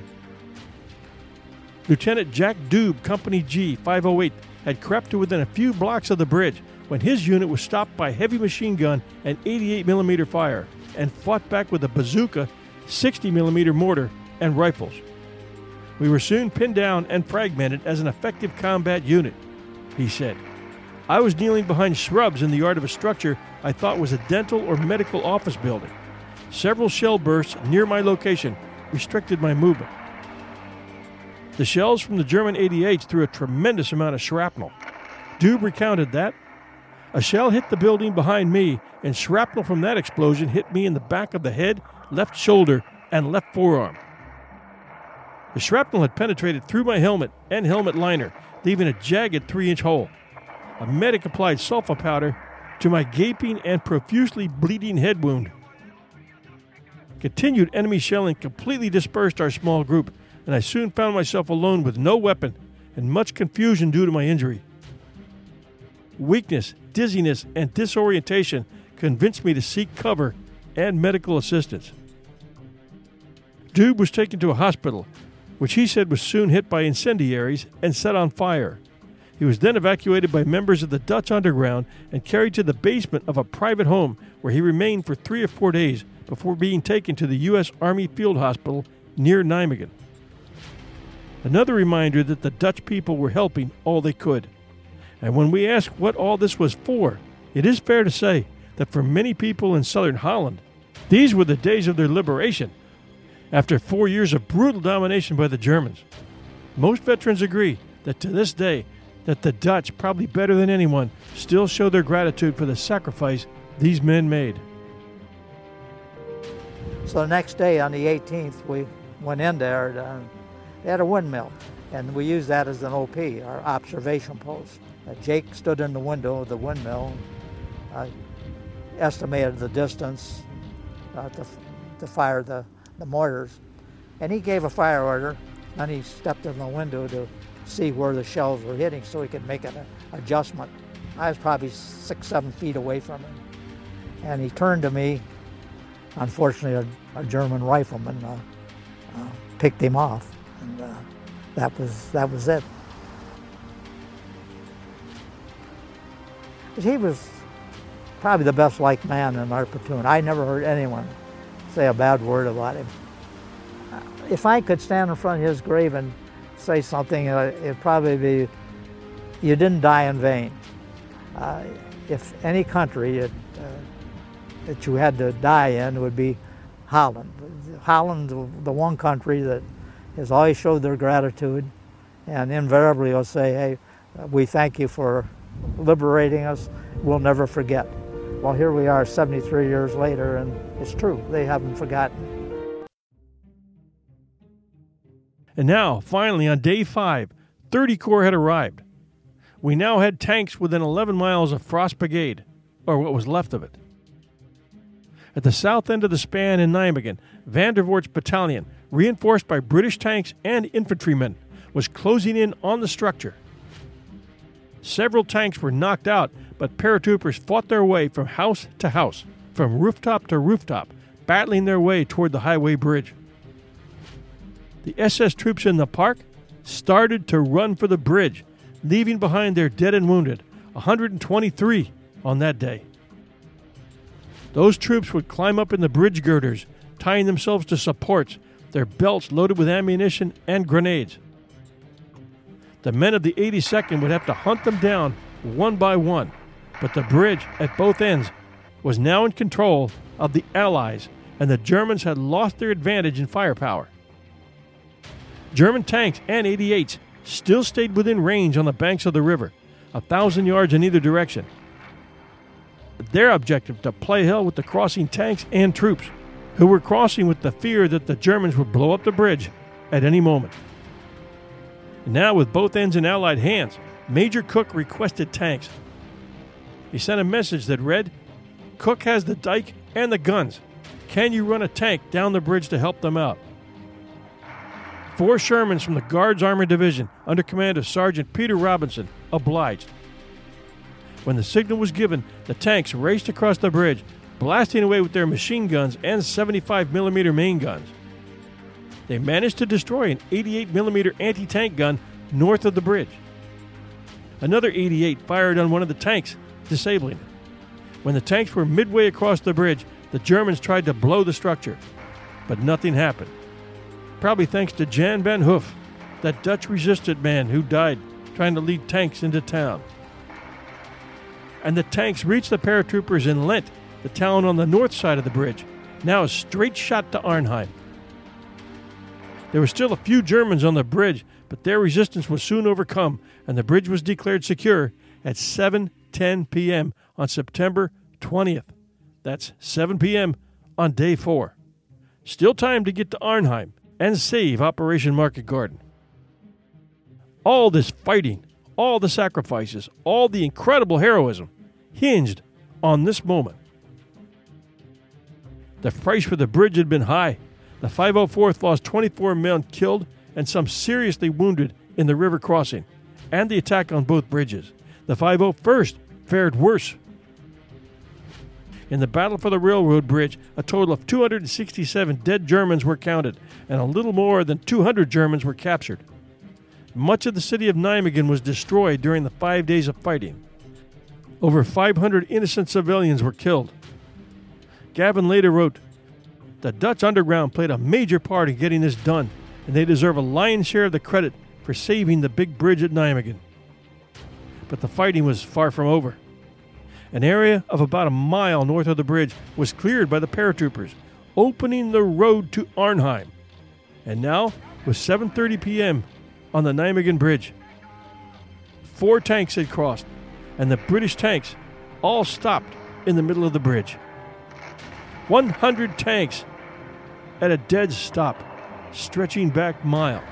Lieutenant Jack Doob, Company G, 508, had crept to within a few blocks of the bridge when his unit was stopped by heavy machine gun and 88 millimeter fire and fought back with a bazooka, 60 millimeter mortar, and rifles. We were soon pinned down and fragmented as an effective combat unit, he said. I was kneeling behind shrubs in the yard of a structure I thought was a dental or medical office building. Several shell bursts near my location restricted my movement. The shells from the German 88s threw a tremendous amount of shrapnel. Doob recounted that. A shell hit the building behind me, and shrapnel from that explosion hit me in the back of the head, left shoulder, and left forearm. The shrapnel had penetrated through my helmet and helmet liner, leaving a jagged three inch hole. A medic applied sulfa powder to my gaping and profusely bleeding head wound. Continued enemy shelling completely dispersed our small group, and I soon found myself alone with no weapon and much confusion due to my injury. Weakness, dizziness, and disorientation convinced me to seek cover and medical assistance. Doob was taken to a hospital, which he said was soon hit by incendiaries and set on fire. He was then evacuated by members of the Dutch underground and carried to the basement of a private home where he remained for three or four days before being taken to the U.S. Army Field Hospital near Nijmegen. Another reminder that the Dutch people were helping all they could. And when we ask what all this was for, it is fair to say that for many people in southern Holland, these were the days of their liberation after four years of brutal domination by the Germans. Most veterans agree that to this day, that the Dutch, probably better than anyone, still show their gratitude for the sacrifice these men made. So the next day on the 18th, we went in there. And, uh, they had a windmill, and we used that as an OP, our observation post. Uh, Jake stood in the window of the windmill. I estimated the distance uh, to, to fire the, the mortars, and he gave a fire order. And he stepped in the window to see where the shells were hitting so he could make an adjustment. I was probably six, seven feet away from him. And he turned to me. Unfortunately, a, a German rifleman uh, uh, picked him off, and uh, that was that was it. He was probably the best liked man in our platoon. I never heard anyone say a bad word about him. If I could stand in front of his grave and say something, uh, it'd probably be, you didn't die in vain. Uh, if any country it, uh, that you had to die in would be Holland. Holland, the one country that has always showed their gratitude and invariably will say, hey, we thank you for liberating us. We'll never forget. Well, here we are 73 years later, and it's true, they haven't forgotten. And now, finally, on day five, 30 Corps had arrived. We now had tanks within 11 miles of Frost Brigade, or what was left of it. At the south end of the span in Nijmegen, Vandervoort's battalion, reinforced by British tanks and infantrymen, was closing in on the structure. Several tanks were knocked out, but paratroopers fought their way from house to house, from rooftop to rooftop, battling their way toward the highway bridge. The SS troops in the park started to run for the bridge, leaving behind their dead and wounded, 123 on that day. Those troops would climb up in the bridge girders, tying themselves to supports, their belts loaded with ammunition and grenades. The men of the 82nd would have to hunt them down one by one, but the bridge at both ends was now in control of the Allies, and the Germans had lost their advantage in firepower. German tanks and 88s still stayed within range on the banks of the river, a thousand yards in either direction. Their objective to play hell with the crossing tanks and troops, who were crossing with the fear that the Germans would blow up the bridge at any moment. Now, with both ends in Allied hands, Major Cook requested tanks. He sent a message that read Cook has the dike and the guns. Can you run a tank down the bridge to help them out? Four Shermans from the Guards Armored Division, under command of Sergeant Peter Robinson, obliged. When the signal was given, the tanks raced across the bridge, blasting away with their machine guns and 75 millimeter main guns. They managed to destroy an 88 millimeter anti tank gun north of the bridge. Another 88 fired on one of the tanks, disabling it. When the tanks were midway across the bridge, the Germans tried to blow the structure, but nothing happened. Probably thanks to Jan van Hoof, that Dutch resistant man who died trying to lead tanks into town. and the tanks reached the paratroopers in Lent, the town on the north side of the bridge, now a straight shot to Arnhem. There were still a few Germans on the bridge, but their resistance was soon overcome, and the bridge was declared secure at 7:10 p.m. on September 20th. That's 7 p.m. on day 4. Still time to get to Arnheim and save Operation Market Garden. All this fighting, all the sacrifices, all the incredible heroism hinged on this moment. The price for the bridge had been high. The 504th lost 24 men killed and some seriously wounded in the river crossing and the attack on both bridges. The 501st fared worse. In the battle for the railroad bridge, a total of 267 dead Germans were counted, and a little more than 200 Germans were captured. Much of the city of Nijmegen was destroyed during the five days of fighting. Over 500 innocent civilians were killed. Gavin later wrote, The Dutch underground played a major part in getting this done, and they deserve a lion's share of the credit for saving the big bridge at Nijmegen. But the fighting was far from over. An area of about a mile north of the bridge was cleared by the paratroopers, opening the road to Arnhem. And now, with 7:30 p.m. on the Nijmegen Bridge, four tanks had crossed, and the British tanks all stopped in the middle of the bridge. 100 tanks at a dead stop, stretching back miles.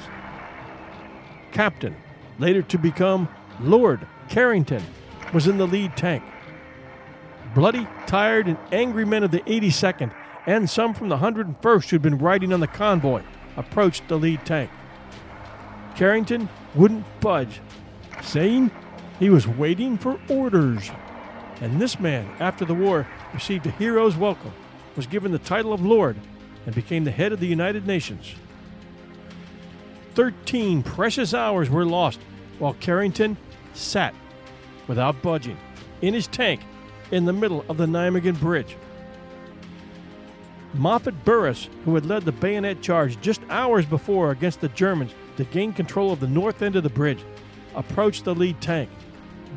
Captain, later to become Lord Carrington, was in the lead tank. Bloody, tired, and angry men of the 82nd and some from the 101st who'd been riding on the convoy approached the lead tank. Carrington wouldn't budge, saying he was waiting for orders. And this man, after the war, received a hero's welcome, was given the title of Lord, and became the head of the United Nations. Thirteen precious hours were lost while Carrington sat, without budging, in his tank in the middle of the Nijmegen Bridge. Moffatt Burriss, who had led the bayonet charge just hours before against the Germans to gain control of the north end of the bridge, approached the lead tank.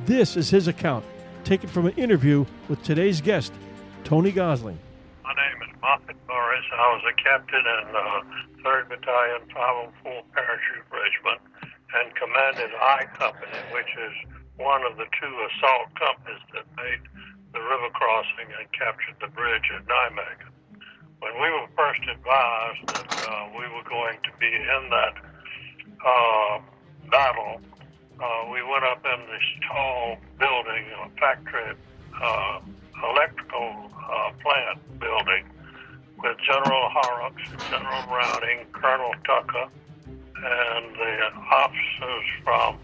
This is his account, taken from an interview with today's guest, Tony Gosling. Moffatt Burriss. I was a captain in the 3rd Battalion 504 Parachute Regiment and commanded I Company, which is one of the two assault companies that made the river crossing and captured the bridge at Nijmegen. When we were first advised that uh, we were going to be in that uh, battle, uh, we went up in this tall building, a factory uh, electrical uh, plant building with General Horrocks, General Browning, Colonel Tucker, and the officers from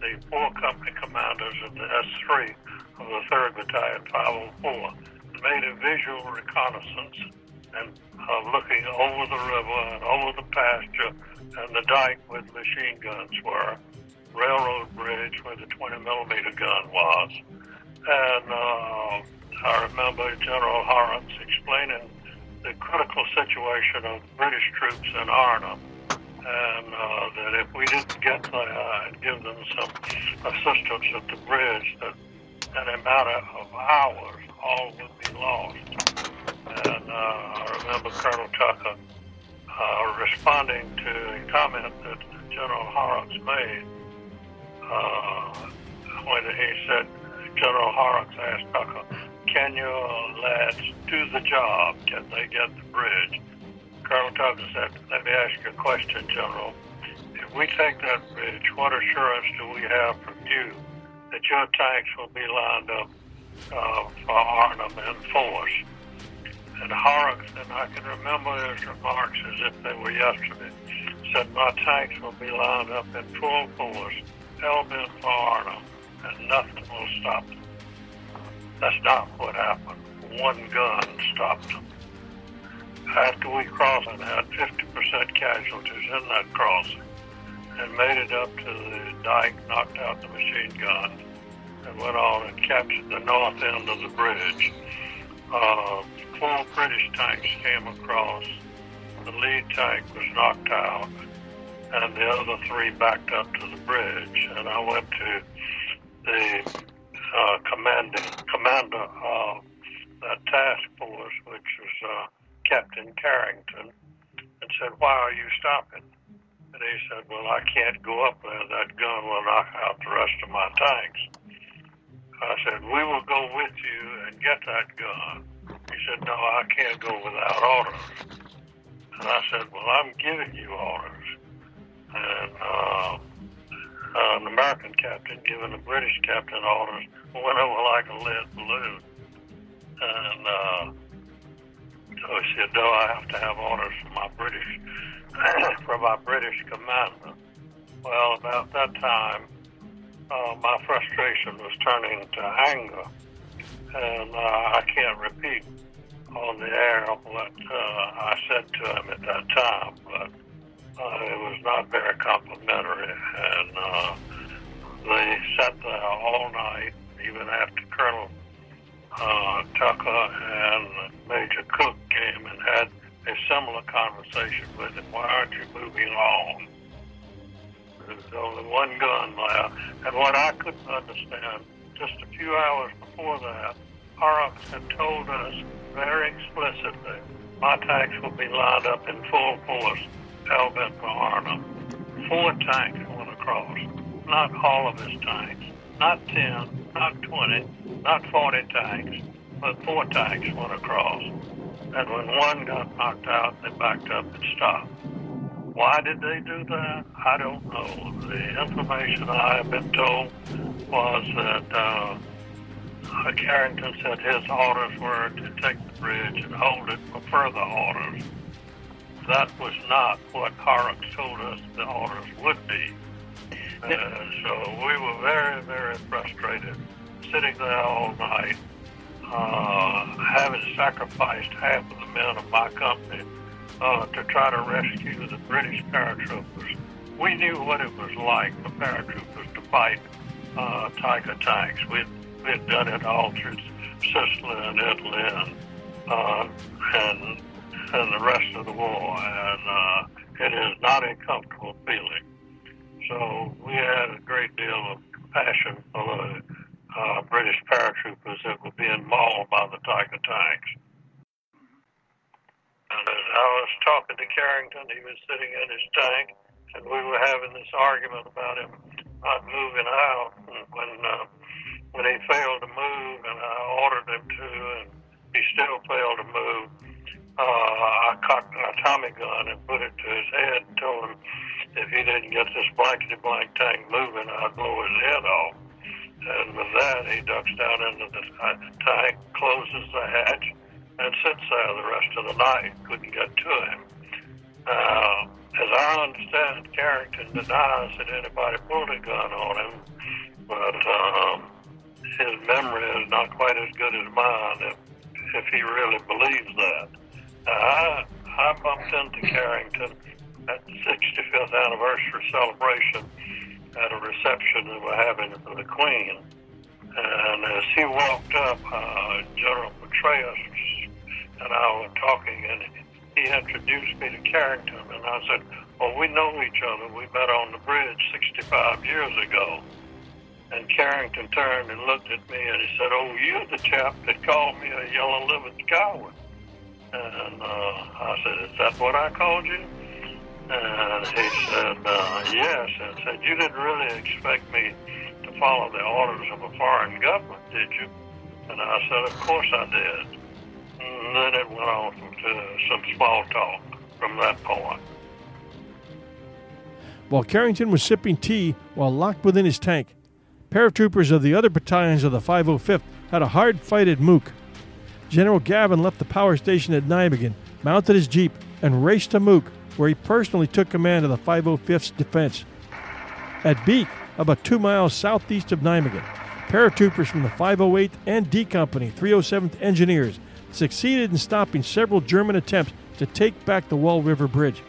the four company commanders of the S3 of the 3rd Battalion 504 made a visual reconnaissance and uh, looking over the river and over the pasture and the dike with machine guns were, railroad bridge where the 20 millimeter gun was. And uh, I remember General Horrocks explaining the critical situation of British troops in Arnhem and uh, that if we didn't get there and give them some assistance at the bridge, that in a matter of hours, all would be lost. And uh, I remember Colonel Tucker uh, responding to a comment that General Horrocks made uh, when he said, General Horrocks asked Tucker, can your lads do the job? Can they get the bridge? Colonel Tucker said, let me ask you a question, General. If we take that bridge, what assurance do we have from you that your tanks will be lined up uh, for Arnhem in force? And Horrocks, and I can remember his remarks as if they were yesterday, said, my tanks will be lined up in full force, hell bent for Arnhem, and nothing will stop them. That's not what happened. One gun stopped them after we crossed and had 50% casualties in that crossing and made it up to the dike, knocked out the machine gun, and went on and captured the north end of the bridge. Uh, four British tanks came across. The lead tank was knocked out, and the other three backed up to the bridge. And I went to the uh, commanding commander of the task force, which was uh, Captain Carrington, and said, "Why are you stopping?" And he said, "Well, I can't go up there. That gun will knock out the rest of my tanks." I said, "We will go with you and get that gun." He said, "No, I can't go without orders." And I said, "Well, I'm giving you orders." And uh, an American captain giving a British captain orders went over like a lead balloon. And uh, so he said, "No, I have to have orders from my British from my British commander." Well, about that time, uh, my frustration was turning to anger, and uh, I can't repeat on the air what uh, I said to him at that time, but uh, it was not very complimentary, and uh, they sat there all night, even after Colonel uh, Tucker and Major Cook came and had a similar conversation with him. Why aren't you moving on? There's only one gun left. And what I couldn't understand, just a few hours before that, Horrocks had told us very explicitly, my tanks will be lined up in full force, bent. Four tanks went across, not all of his tanks, not 10, not 20, not 40 tanks, but four tanks went across. And when one got knocked out, they backed up and stopped. Why did they do that? I don't know. The information I have been told was that uh, Carrington said his orders were to take the bridge and hold it for further orders. That was not what Horrocks told us the orders would be. Uh, so we were very, very frustrated, sitting there all night, uh, having sacrificed half of the men of my company uh, to try to rescue the British paratroopers. We knew what it was like for paratroopers to fight uh, Tiger tanks. We we had done it all through Sicily and Italy and uh, and and the rest of the war, and uh, it is not a comfortable feeling. So we had a great deal of compassion for the uh, British paratroopers that were being mauled by the Tiger tanks. And as I was talking to Carrington, he was sitting in his tank, and we were having this argument about him not moving out. When uh, when he failed to move, and I ordered him to, and he still failed to move, uh, I cocked my Tommy gun and put it to his head and told him if he didn't get this blankety blank tank moving, I'd blow his head off. And with that, he ducks down into the tank, closes the hatch, and sits there the rest of the night. Couldn't get to him. Uh, as I understand, Carrington denies that anybody pulled a gun on him, but um, his memory is not quite as good as mine if, if he really believes that. I, I bumped into Carrington at the 65th anniversary celebration at a reception that we're having for the Queen. And as he walked up, uh, General Petraeus and I were talking, and he introduced me to Carrington. And I said, Well, we know each other. We met on the bridge 65 years ago. And Carrington turned and looked at me and he said, Oh, you're the chap that called me a yellow livered coward. And uh, I said, Is that what I called you? And he said, uh, Yes. And said, You didn't really expect me to follow the orders of a foreign government, did you? And I said, Of course I did. And then it went on to some small talk from that point. While Carrington was sipping tea while locked within his tank, paratroopers of the other battalions of the 505th had a hard fight at Mook. General Gavin left the power station at Nijmegen, mounted his jeep, and raced to Mook, where he personally took command of the 505th's defense. At Beek, about two miles southeast of Nijmegen, paratroopers from the 508th and D Company, 307th Engineers, succeeded in stopping several German attempts to take back the Waal River Bridge.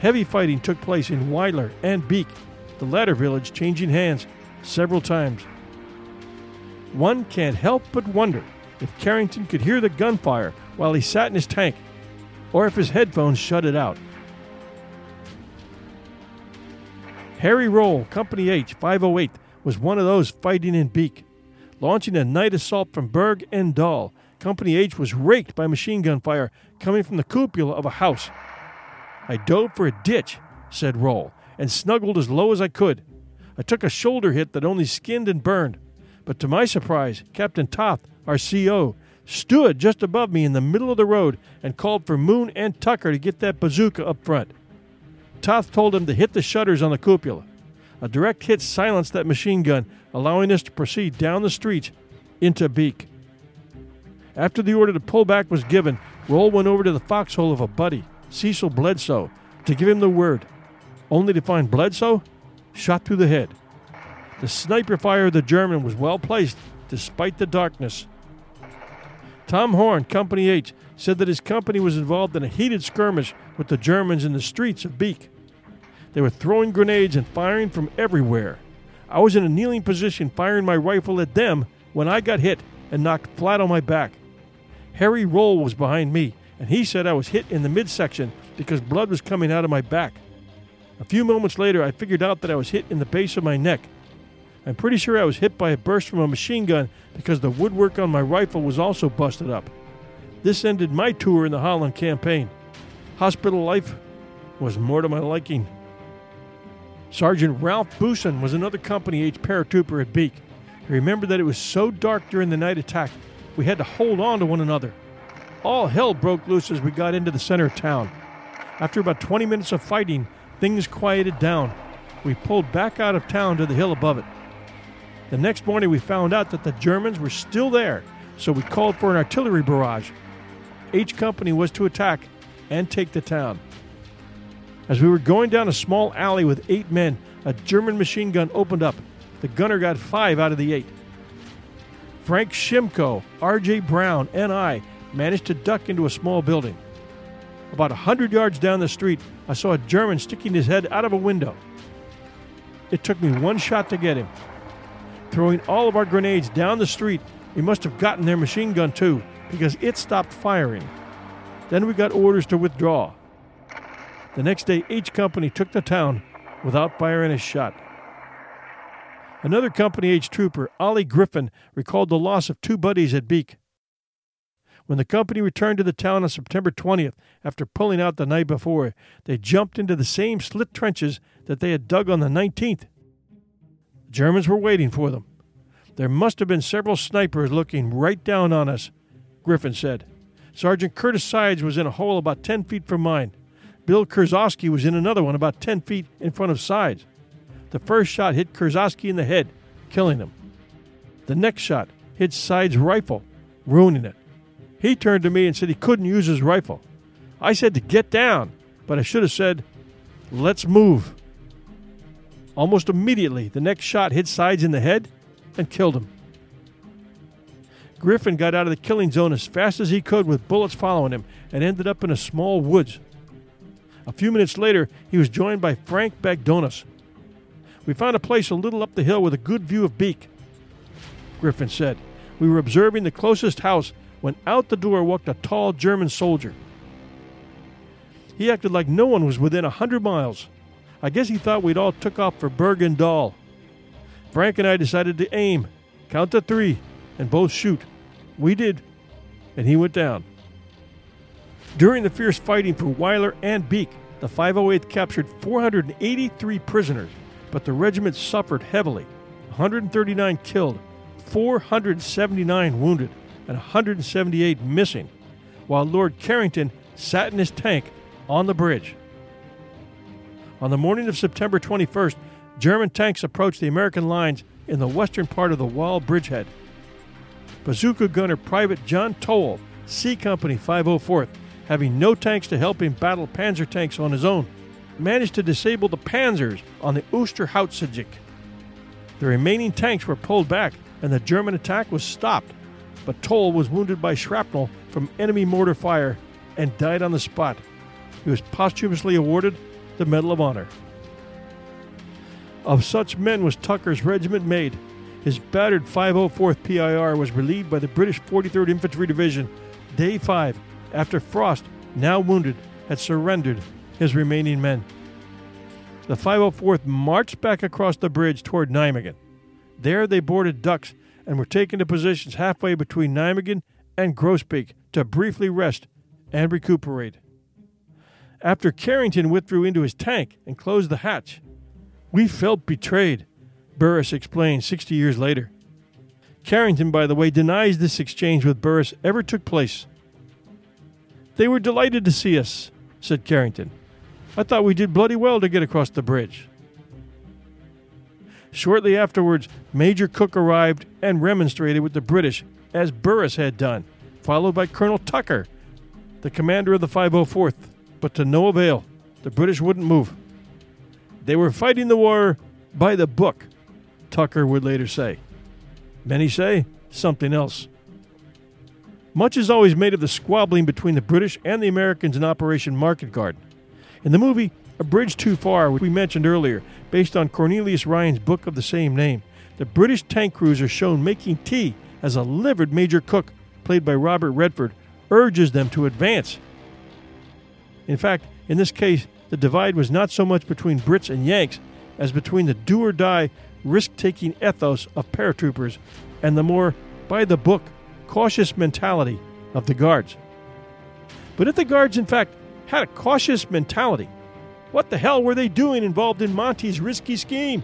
Heavy fighting took place in Wyler and Beek, the latter village changing hands several times. One can't help but wonder if Carrington could hear the gunfire while he sat in his tank, or if his headphones shut it out. Harry Roll, Company H, 508, was one of those fighting in Beek. Launching a night assault from Berg en Dal, Company H was raked by machine gun fire coming from the cupola of a house. I dove for a ditch, said Roll, and snuggled as low as I could. I took a shoulder hit that only skinned and burned, but to my surprise, Captain Toth, our CO, stood just above me in the middle of the road and called for Moon and Tucker to get that bazooka up front. Toth told him to hit the shutters on the cupola. A direct hit silenced that machine gun, allowing us to proceed down the street into Beek. After the order to pull back was given, Roll went over to the foxhole of a buddy, Cecil Bledsoe, to give him the word, only to find Bledsoe shot through the head. The sniper fire of the German was well placed despite the darkness. Tom Horn, Company H, said that his company was involved in a heated skirmish with the Germans in the streets of Beek. They were throwing grenades and firing from everywhere. I was in a kneeling position firing my rifle at them when I got hit and knocked flat on my back. Harry Roll was behind me, and he said I was hit in the midsection because blood was coming out of my back. A few moments later, I figured out that I was hit in the base of my neck. I'm pretty sure I was hit by a burst from a machine gun because the woodwork on my rifle was also busted up. This ended my tour in the Holland campaign. Hospital life was more to my liking. Sergeant Ralph Booson was another Company H paratrooper at Beek. He remember that it was so dark during the night attack, we had to hold on to one another. All hell broke loose as we got into the center of town. After about 20 minutes of fighting, things quieted down. We pulled back out of town to the hill above it. The next morning, we found out that the Germans were still there, so we called for an artillery barrage. H Company was to attack and take the town. As we were going down a small alley with eight men, a German machine gun opened up. The gunner got five out of the eight. Frank Shimko, R.J. Brown, and I managed to duck into a small building. About a hundred yards down the street, I saw a German sticking his head out of a window. It took me one shot to get him. Throwing all of our grenades down the street, we must have gotten their machine gun too, because it stopped firing. Then we got orders to withdraw. The next day, H Company took the town without firing a shot. Another Company H trooper, Ollie Griffin, recalled the loss of two buddies at Beek. When the company returned to the town on September 20th, after pulling out the night before, they jumped into the same slit trenches that they had dug on the 19th. Germans were waiting for them. There must have been several snipers looking right down on us, Griffin said. Sergeant Curtis Sides was in a hole about 10 feet from mine. Bill Kurzowski was in another one about 10 feet in front of Sides. The first shot hit Kurzowski in the head, killing him. The next shot hit Sides' rifle, ruining it. He turned to me and said he couldn't use his rifle. I said to get down, but I should have said, let's move. Almost immediately, the next shot hit Sides in the head and killed him. Griffin got out of the killing zone as fast as he could with bullets following him and ended up in a small woods. A few minutes later, he was joined by Frank Bagdonis. We found a place a little up the hill with a good view of Beek. Griffin said. We were observing the closest house when out the door walked a tall German soldier. He acted like no one was within a hundred miles. I guess he thought we'd all took off for Berg en Dal. Frank and I decided to aim, count to three, and both shoot. We did, and he went down. During the fierce fighting for Wyler and Beek, the 508th captured 483 prisoners, but the regiment suffered heavily 139 killed, 479 wounded, and 178 missing, while Lord Carrington sat in his tank on the bridge. On the morning of September 21st, German tanks approached the American lines in the western part of the Waal bridgehead. Bazooka gunner Private John Towle, C Company 504th, having no tanks to help him battle panzer tanks on his own, managed to disable the panzers on the Osterhauptsieg. The remaining tanks were pulled back and the German attack was stopped, but Toll was wounded by shrapnel from enemy mortar fire and died on the spot. He was posthumously awarded the Medal of Honor. Of such men was Tucker's regiment made. His battered 504th PIR was relieved by the British 43rd Infantry Division, day 5, after Frost, now wounded, had surrendered his remaining men. The 504th marched back across the bridge toward Nijmegen. There they boarded ducks and were taken to positions halfway between Nijmegen and Groesbeek to briefly rest and recuperate. After Carrington withdrew into his tank and closed the hatch, we felt betrayed, Burriss explained 60 years later. Carrington, by the way, denies this exchange with Burriss ever took place. They were delighted to see us, said Carrington. I thought we did bloody well to get across the bridge. Shortly afterwards, Major Cook arrived and remonstrated with the British, as Burriss had done, followed by Colonel Tucker, the commander of the 504th, but to no avail. The British wouldn't move. They were fighting the war by the book, Tucker would later say. Many say something else. Much is always made of the squabbling between the British and the Americans in Operation Market Garden. In the movie A Bridge Too Far, which we mentioned earlier, based on Cornelius Ryan's book of the same name, the British tank crews are shown making tea as a livid Major Cook, played by Robert Redford, urges them to advance. In fact, in this case, the divide was not so much between Brits and Yanks as between the do or die, risk taking ethos of paratroopers and the more by the book, cautious mentality of the Guards. But if the Guards, in fact, had a cautious mentality, what the hell were they doing involved in Monty's risky scheme?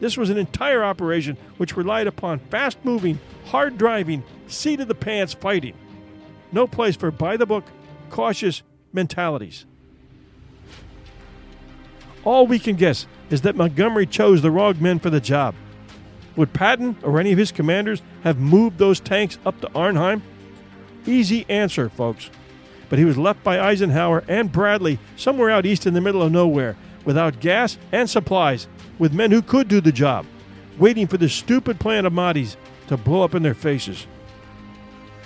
This was an entire operation which relied upon fast moving, hard driving, seat of the pants fighting. No place for by the book, cautious mentalities. All we can guess is that Montgomery chose the wrong men for the job. Would Patton or any of his commanders have moved those tanks up to Arnheim? Easy answer, folks. But he was left by Eisenhower and Bradley somewhere out east in the middle of nowhere, without gas and supplies, with men who could do the job, waiting for the stupid plan of Monty's to blow up in their faces.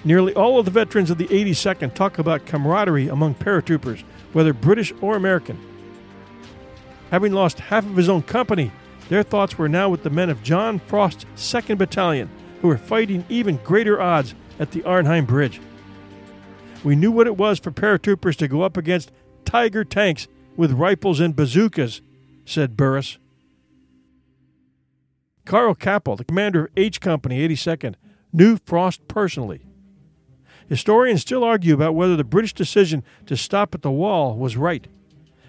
Nearly all of the veterans of the 82nd talk about camaraderie among paratroopers, whether British or American. Having lost half of his own company, their thoughts were now with the men of John Frost's 2nd Battalion, who were fighting even greater odds at the Arnhem Bridge. We knew what it was for paratroopers to go up against Tiger tanks with rifles and bazookas, said Burriss. Carl Kappel, the commander of H Company 82nd, knew Frost personally. Historians still argue about whether the British decision to stop at the Waal was right.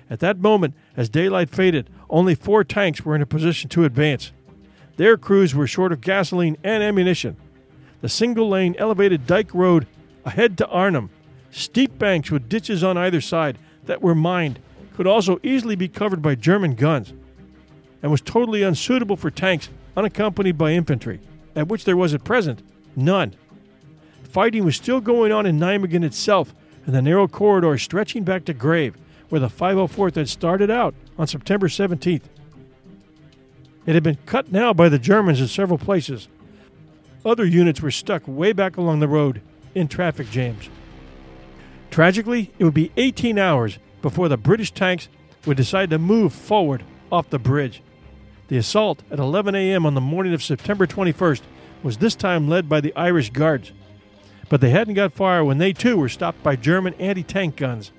At that moment, as daylight faded, only four tanks were in a position to advance. Their crews were short of gasoline and ammunition. The single lane elevated dike road ahead to Arnhem, steep banks with ditches on either side that were mined, could also easily be covered by German guns, and was totally unsuitable for tanks unaccompanied by infantry, at which there was at present none. Fighting was still going on in Nijmegen itself, and the narrow corridor stretching back to Grave, where the 504th had started out on September 17th. It had been cut now by the Germans in several places. Other units were stuck way back along the road in traffic jams. Tragically, it would be 18 hours before the British tanks would decide to move forward off the bridge. The assault at 11 a.m. on the morning of September 21st was this time led by the Irish Guards. But they hadn't got far when they too were stopped by German anti tank guns.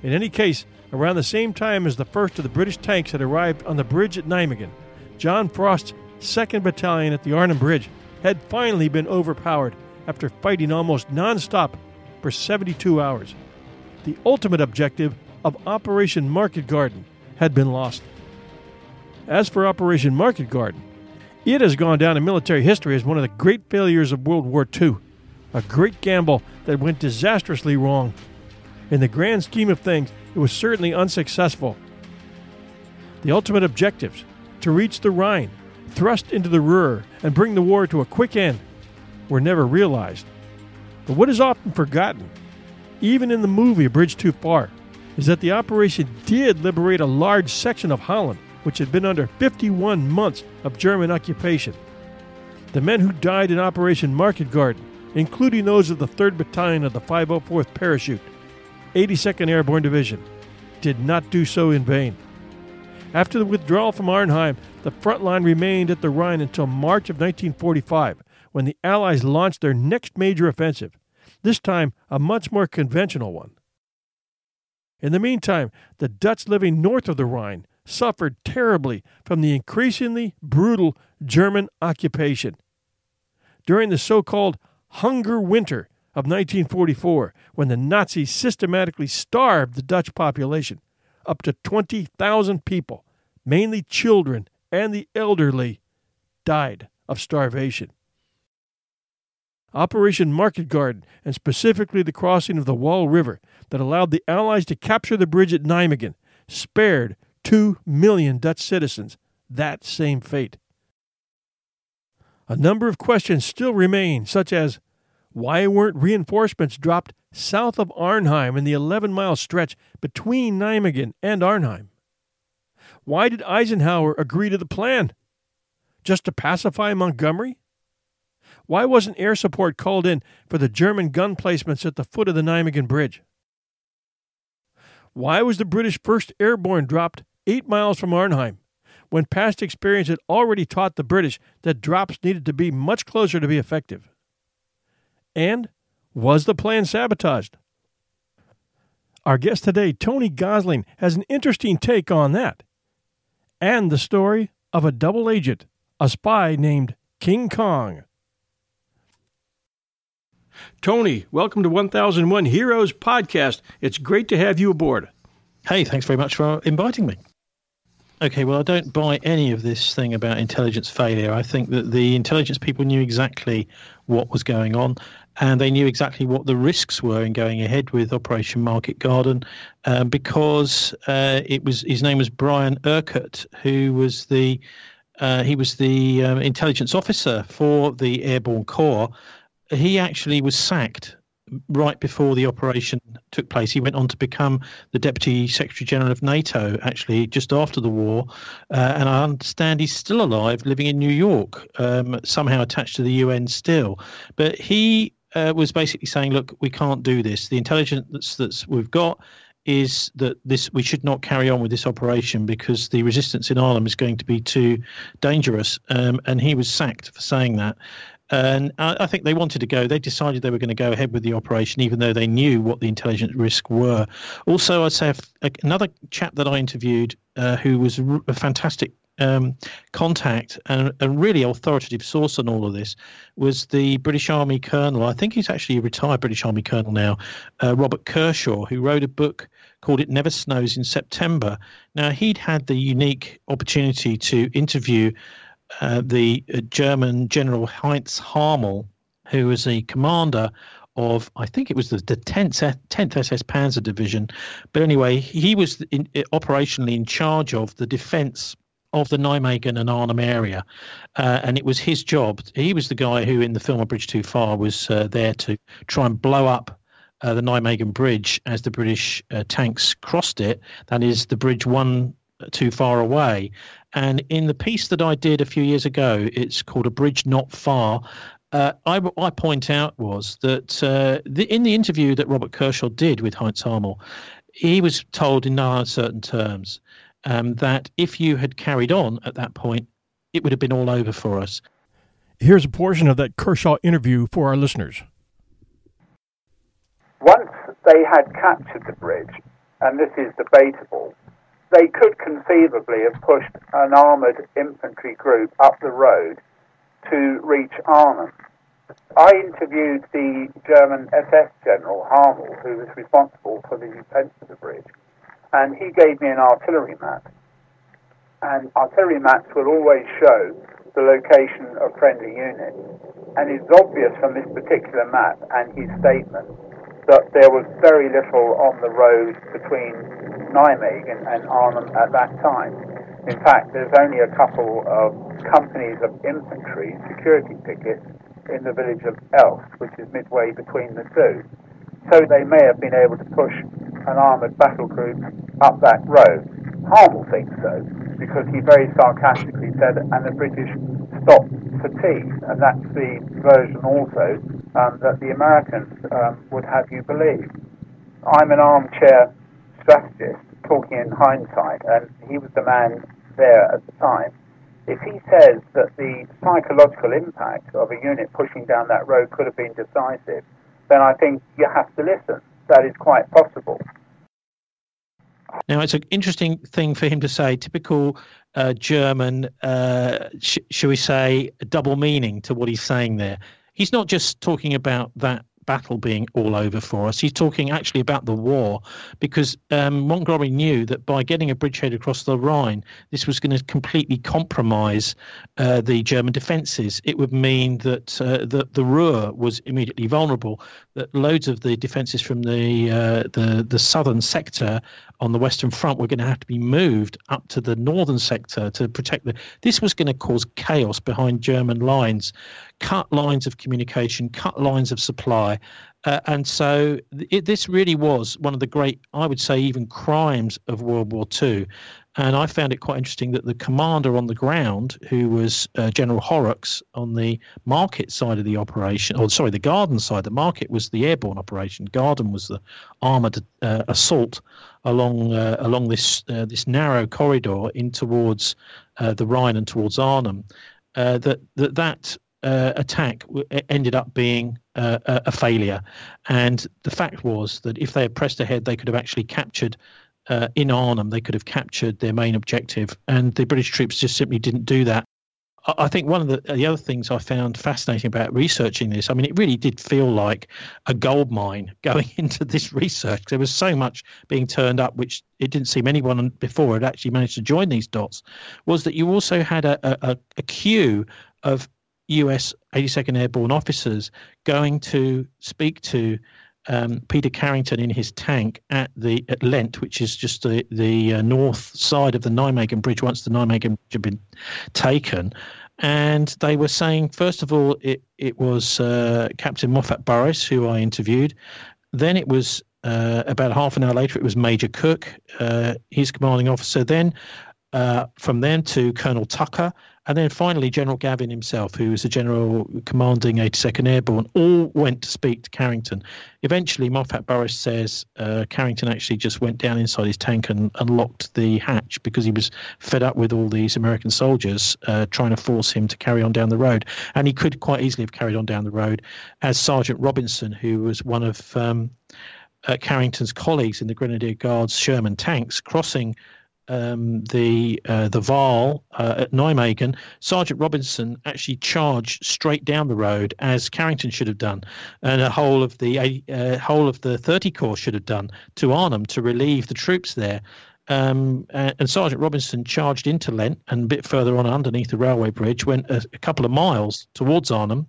In any case, around the same time as the first of the British tanks had arrived on the bridge at Nijmegen, John Frost's 2nd Battalion at the Arnhem Bridge had finally been overpowered after fighting almost non-stop for 72 hours. The ultimate objective of Operation Market Garden had been lost. As for Operation Market Garden, it has gone down in military history as one of the great failures of World War II, a great gamble that went disastrously wrong. In the grand scheme of things, it was certainly unsuccessful. The ultimate objectives to reach the Rhine, thrust into the Ruhr, and bring the war to a quick end were never realized. But what is often forgotten, even in the movie A Bridge Too Far, is that the operation did liberate a large section of Holland, which had been under 51 months of German occupation. The men who died in Operation Market Garden, including those of the 3rd Battalion of the 504th Parachute, 82nd Airborne Division, did not do so in vain. After the withdrawal from Arnhem, the front line remained at the Rhine until March of 1945, when the Allies launched their next major offensive, this time a much more conventional one. In the meantime, the Dutch living north of the Rhine suffered terribly from the increasingly brutal German occupation. during the so called Hunger Winter of 1944, when the Nazis systematically starved the Dutch population. Up to 20,000 people, mainly children and the elderly, died of starvation. Operation Market Garden, and specifically the crossing of the Waal River that allowed the Allies to capture the bridge at Nijmegen, spared 2 million Dutch citizens that same fate. A number of questions still remain, such as why weren't reinforcements dropped south of Arnheim in the 11 mile stretch between Nijmegen and Arnheim? Why did Eisenhower agree to the plan? Just to pacify Montgomery? Why wasn't air support called in for the German gun placements at the foot of the Nijmegen Bridge? Why was the British 1st Airborne dropped eight miles from Arnhem when past experience had already taught the British that drops needed to be much closer to be effective? And was the plan sabotaged? Our guest today, Tony Gosling, has an interesting take on that and the story of a double agent, a spy named King Kong. Tony, welcome to 1001 Heroes Podcast. It's great to have you aboard. Hey, thanks very much for inviting me. Okay, well, I don't buy any of this thing about intelligence failure. I think that the intelligence people knew exactly what was going on and they knew exactly what the risks were in going ahead with Operation Market Garden um, because uh, it was his name was Brian Urquhart, who was the uh, he was the um, intelligence officer for the Airborne Corps. He actually was sacked right before the operation took place. He went on to become the Deputy Secretary General of NATO, actually, just after the war. Uh, and I understand he's still alive, living in New York, um, somehow attached to the UN still. But he uh, was basically saying, look, we can't do this. The intelligence that's, that's we've got is that this we should not carry on with this operation because the resistance in Arnhem is going to be too dangerous. Um, and he was sacked for saying that. And I think they wanted to go. They decided they were going to go ahead with the operation, even though they knew what the intelligence risks were. Also, I'd say another chap that I interviewed, uh, who was a fantastic um, contact and a really authoritative source on all of this was the British Army Colonel. I think he's actually a retired British Army Colonel now, uh, Robert Kershaw, who wrote a book called It Never Snows in September. Now, he'd had the unique opportunity to interview uh, the uh, German General Heinz Harmel, who was the commander of, I think it was the, the 10th, 10th SS Panzer Division. But anyway, he was in, operationally in charge of the defense of the Nijmegen and Arnhem area. Uh, and it was his job. He was the guy who, in the film A Bridge Too Far, was uh, there to try and blow up uh, the Nijmegen Bridge as the British uh, tanks crossed it. That is, the bridge one too far away. And in the piece that I did a few years ago, it's called A Bridge Not Far. Uh, I, I point out was that uh, the, in the interview that Robert Kershaw did with Heinz Harmel, he was told in no uncertain terms um, that if you had carried on at that point, it would have been all over for us. Here's a portion of that Kershaw interview for our listeners. Once they had captured the bridge, and this is debatable, they could conceivably have pushed an armoured infantry group up the road to reach Arnhem. I interviewed the German SS General Harmel, who was responsible for the defence of the bridge, and he gave me an artillery map. And artillery maps will always show the location of friendly units. And it's obvious from this particular map and his statement that there was very little on the road between Nijmegen and Arnhem at that time. In fact, there's only a couple of companies of infantry security pickets in the village of Elst, which is midway between the two. So they may have been able to push an armoured battle group up that road. Harmel thinks so, because he very sarcastically said, and the British for tea, and that's the version also um, that the Americans um, would have you believe. I'm an armchair strategist talking in hindsight, and he was the man there at the time. If he says that the psychological impact of a unit pushing down that road could have been decisive, then I think you have to listen. That is quite possible. Now, it's an interesting thing for him to say, typical uh, German, uh, sh- shall we say, double meaning to what he's saying there. he's not just talking about that battle being all over for us. He's talking actually about the war because um, Montgomery knew that by getting a bridgehead across the Rhine, this was going to completely compromise uh, the German defences. It would mean that uh, the, the Ruhr was immediately vulnerable, that loads of the defences from the, uh, the, the southern sector on the Western Front we were going to have to be moved up to the northern sector to protect the. This was going to cause chaos behind German lines, cut lines of communication, cut lines of supply. Uh, and so it, this really was one of the great, I would say, even crimes of World War II. And I found it quite interesting that the commander on the ground, who was uh, General Horrocks on the market side of the operation, or sorry, the garden side, the market was the airborne operation, garden was the armored uh, assault along uh, along this uh, this narrow corridor in towards uh, the Rhine and towards Arnhem. Uh, that that that attack ended up being a, failure. And the fact was that if they had pressed ahead, they could have actually captured. Uh, in Arnhem, they could have captured their main objective, and the British troops just simply didn't do that. I think one of the, the other things I found fascinating about researching this, I mean, it really did feel like a gold mine going into this research. There was so much being turned up, which it didn't seem anyone before had actually managed to join these dots. Was that you also had a, a, a queue of US 82nd Airborne officers going to speak to um, Peter Carrington in his tank at the at Lent, which is just the the uh, north side of the Nijmegen Bridge. Once the Nijmegen Bridge had been taken, and they were saying first of all it it was uh, Captain Moffatt Burriss who I interviewed. Then it was uh, about half an hour later it was Major Cook, uh, his commanding officer. Then uh, from then to Colonel Tucker, and then finally, General Gavin himself, who was the general commanding 82nd Airborne, all went to speak to Carrington. Eventually, Moffatt Burriss says uh, Carrington actually just went down inside his tank and unlocked the hatch because he was fed up with all these American soldiers uh, trying to force him to carry on down the road. And he could quite easily have carried on down the road as Sergeant Robinson, who was one of um, uh, Carrington's colleagues in the Grenadier Guards Sherman tanks, crossing um, the uh, the Waal uh, at Nijmegen, Sergeant Robinson actually charged straight down the road as Carrington should have done, and a whole of the uh, whole of the 30 Corps should have done to Arnhem to relieve the troops there. Um, and, and, Sergeant Robinson charged into Lent and a bit further on underneath the railway bridge, went a, a couple of miles towards Arnhem.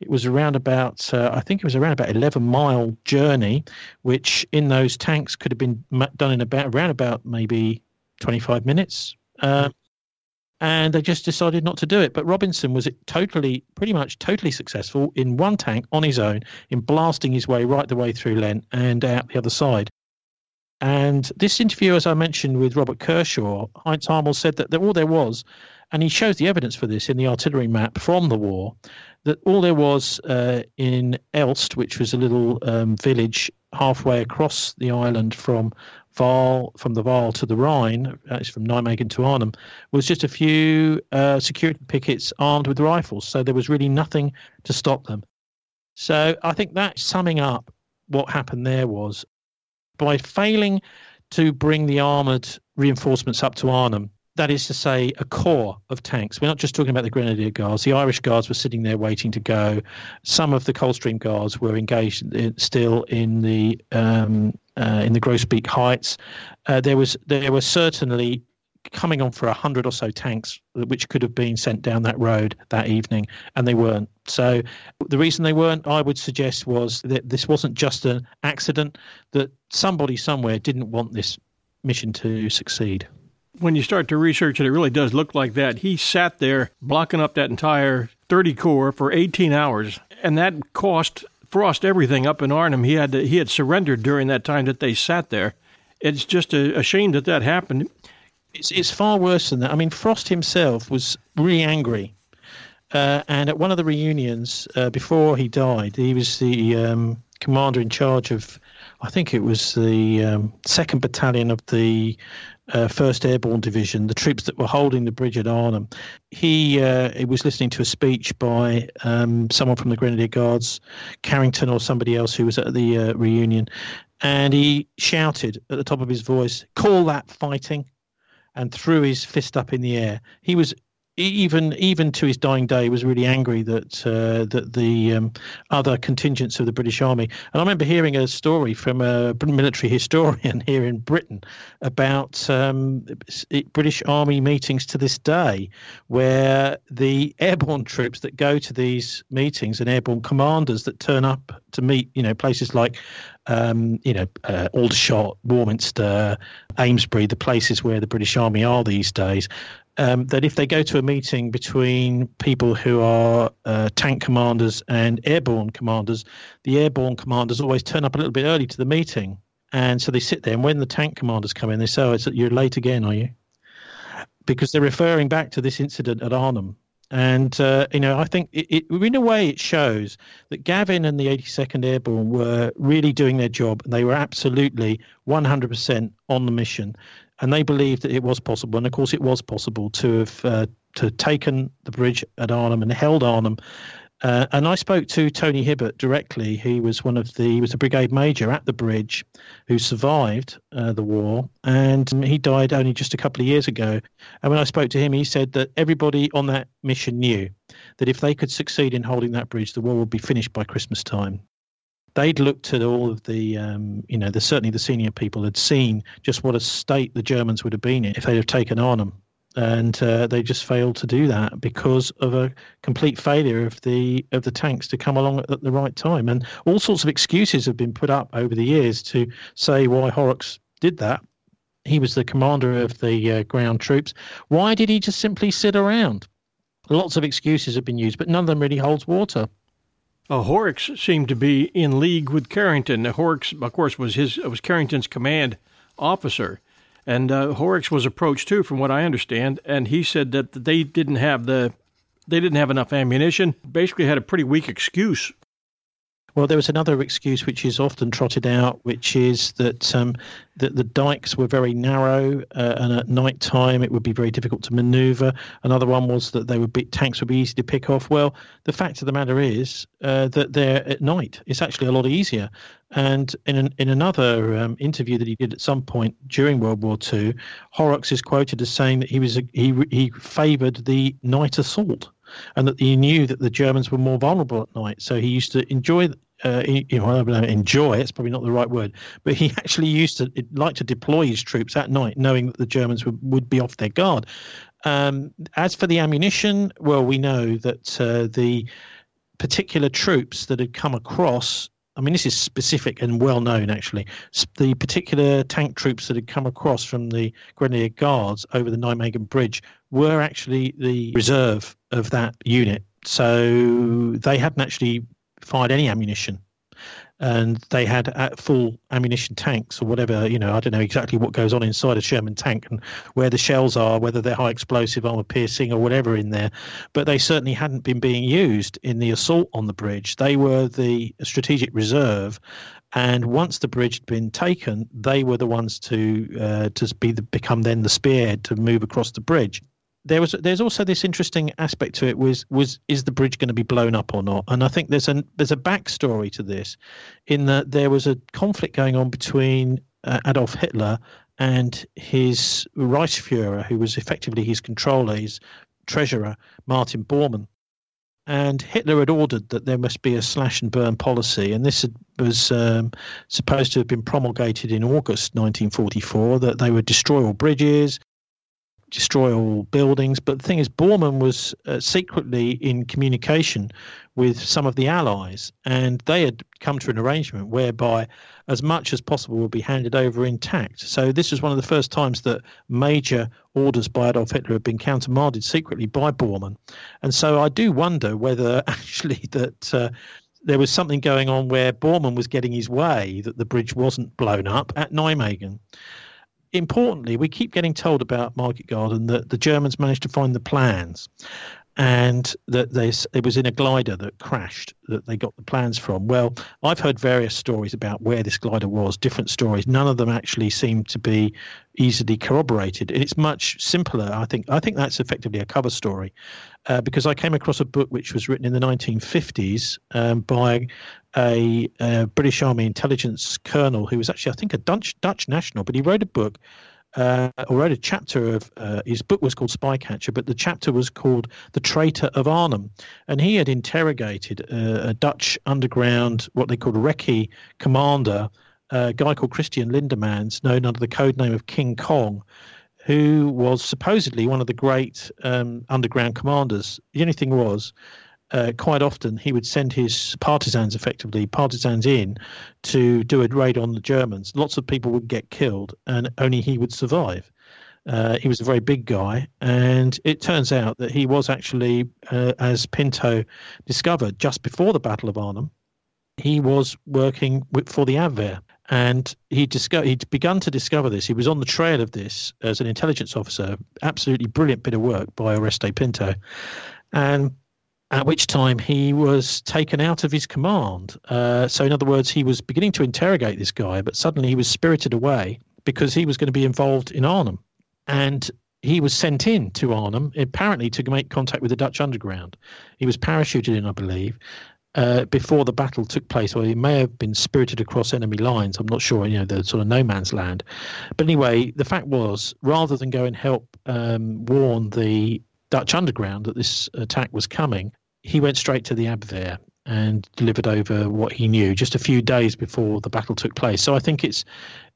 It was around about, uh, I think it was around about 11 mile journey, which in those tanks could have been done in about around about maybe 25 minutes. Um, and they just decided not to do it. But Robinson was totally, pretty much totally successful in one tank on his own in blasting his way right the way through Lent and out the other side. And this interview, as I mentioned with Robert Kershaw, Heinz Harmel said that all there was, and he shows the evidence for this in the artillery map from the war, that all there was uh, in Elst, which was a little um, village halfway across the island from Waal, from the Waal to the Rhine, that's from Nijmegen to Arnhem, was just a few uh, security pickets armed with rifles. So there was really nothing to stop them. So I think that summing up what happened there was by failing to bring the armoured reinforcements up to Arnhem, that is to say, a corps of tanks. We're not just talking about the Grenadier Guards. The Irish Guards were sitting there waiting to go. Some of the Coldstream Guards were engaged in, still in the um, uh, in the Groesbeek Heights. Uh, there was there were certainly coming on for a hundred or so tanks which could have been sent down that road that evening, and they weren't. So the reason they weren't, I would suggest, was that this wasn't just an accident. That somebody somewhere didn't want this mission to succeed when you start to research it, it really does look like that. He sat there blocking up that entire 30 Corps for 18 hours, and that cost Frost everything up in Arnhem. He had to, he had surrendered during that time that they sat there. It's just a, a shame that that happened. It's, it's far worse than that. I mean, Frost himself was really angry. Uh, and at one of the reunions uh, before he died, he was the um, commander in charge of, I think it was the um, second battalion of the uh, First Airborne Division, the troops that were holding the bridge at Arnhem. He, uh, he was listening to a speech by um, someone from the Grenadier Guards, Carrington or somebody else who was at the uh, reunion, and he shouted at the top of his voice, "Call that fighting!" and threw his fist up in the air. He was even even to his dying day was really angry that uh, that the um, other contingents of the British Army. And I remember hearing a story from a military historian here in Britain about um, British Army meetings to this day, where the airborne troops that go to these meetings and airborne commanders that turn up to meet, you know, places like um, you know, uh, Aldershot, Warminster, Amesbury, the places where the British Army are these days, um, that if they go to a meeting between people who are uh, tank commanders and airborne commanders, the airborne commanders always turn up a little bit early to the meeting. And so they sit there, and when the tank commanders come in, they say, oh, it's, you're late again, are you? Because they're referring back to this incident at Arnhem. And, uh, you know, I think it, it, in a way it shows that Gavin and the 82nd Airborne were really doing their job and they were absolutely 100% on the mission and they believed that it was possible, and of course it was possible to have uh, to taken the bridge at Arnhem and held Arnhem. Uh, and I spoke to Tony Hibbert directly. He was one of the he was a brigade major at the bridge, who survived uh, the war, and he died only just a couple of years ago. And when I spoke to him, he said that everybody on that mission knew that if they could succeed in holding that bridge, the war would be finished by Christmas time they'd looked at all of the, um, you know, the certainly the senior people had seen just what a state the Germans would have been in if they'd have taken Arnhem, and uh, they just failed to do that because of a complete failure of the of the tanks to come along at, the right time, and all sorts of excuses have been put up over the years to say why Horrocks did that. He was the commander of the uh, ground troops. Why did he just simply sit around? Lots of excuses have been used, but none of them really holds water. Uh, Horrocks seemed to be in league with Carrington. Horrocks, of course, was his was Carrington's command officer, and uh, Horrocks was approached too, from what I understand, and he said that they didn't have the they didn't have enough ammunition. Basically, had a pretty weak excuse well, there was another excuse which is often trotted out, which is that um, that the dikes were very narrow, uh, and at night time it would be very difficult to manoeuvre. Another one was that they would be, tanks would be easy to pick off. Well, the fact of the matter is uh, that they're at night. It's actually a lot easier. And in an, in another um, interview that he did at some point during World War II, Horrocks is quoted as saying that he was a, he he favoured the night assault and that he knew that the Germans were more vulnerable at night. So he used to enjoy, uh, you know, enjoy. It's probably not the right word, but he actually used to like to deploy his troops at night, knowing that the Germans would, would be off their guard. Um, as for the ammunition, well, we know that uh, the particular troops that had come across I mean, this is specific and well known, actually. The particular tank troops that had come across from the Grenadier Guards over the Nijmegen Bridge were actually the reserve of that unit. So they hadn't actually fired any ammunition and they had uh, full ammunition tanks or whatever. You know, I don't know exactly what goes on inside a Sherman tank and where the shells are, whether they're high explosive, armor piercing, or whatever in there. But they certainly hadn't been being used in the assault on the bridge. They were the strategic reserve, and once the bridge had been taken, they were the ones to uh, to be the, become then the spearhead to move across the bridge there was there's also this interesting aspect to it was was is the bridge going to be blown up or not and i think there's a there's a backstory to this in that there was a conflict going on between uh, adolf hitler and his reichsfuhrer who was effectively his controller his treasurer martin bormann and Hitler had ordered that there must be a slash and burn policy, and this was um, supposed to have been promulgated in August 1944. That they would destroy all bridges, destroy all buildings. But the thing is, Bormann was uh, secretly in communication with some of the Allies, and they had come to an arrangement whereby as much as possible would be handed over intact. So this was one of the first times that major orders by Adolf Hitler had been countermanded secretly by Bormann. And so I do wonder whether actually that. Uh, there was something going on where Bormann was getting his way that the bridge wasn't blown up at Nijmegen importantly, we keep getting told about Market Garden that the Germans managed to find the plans and that they, it was in a glider that crashed that they got the plans from. Well, I've heard various stories about where this glider was, different stories. None of them actually seem to be easily corroborated. It's much simpler, I think. I think that's effectively a cover story uh, because I came across a book which was written in the 1950s um, by a, a, British Army intelligence colonel who was actually, I think, a Dutch Dutch national, but he wrote a book uh, or wrote a chapter of uh, his book was called Spycatcher, but the chapter was called The Traitor of Arnhem. And he had interrogated uh, a Dutch underground, what they called a recce commander, a guy called Christian Lindemans, known under the code name of King Kong, who was supposedly one of the great um, underground commanders. The only thing was, uh, quite often he would send his partisans, effectively partisans, in to do a raid on the Germans. Lots of people would get killed, and only he would survive. Uh, he was a very big guy, and it turns out that he was actually, uh, as Pinto discovered just before the Battle of Arnhem, he was working with, for the Abwehr. And he discovered, he'd begun to discover this. He was on the trail of this as an intelligence officer. Absolutely brilliant bit of work by Oreste Pinto. And at which time he was taken out of his command. Uh, so, in other words, he was beginning to interrogate this guy, but suddenly he was spirited away because he was going to be involved in Arnhem. And he was sent in to Arnhem, apparently to make contact with the Dutch underground. He was parachuted in, I believe, uh, before the battle took place, or he may have been spirited across enemy lines. I'm not sure, you know, the sort of no man's land. But anyway, the fact was, rather than go and help um, warn the Dutch underground that this attack was coming, he went straight to the Abwehr and delivered over what he knew just a few days before the battle took place. So I think it's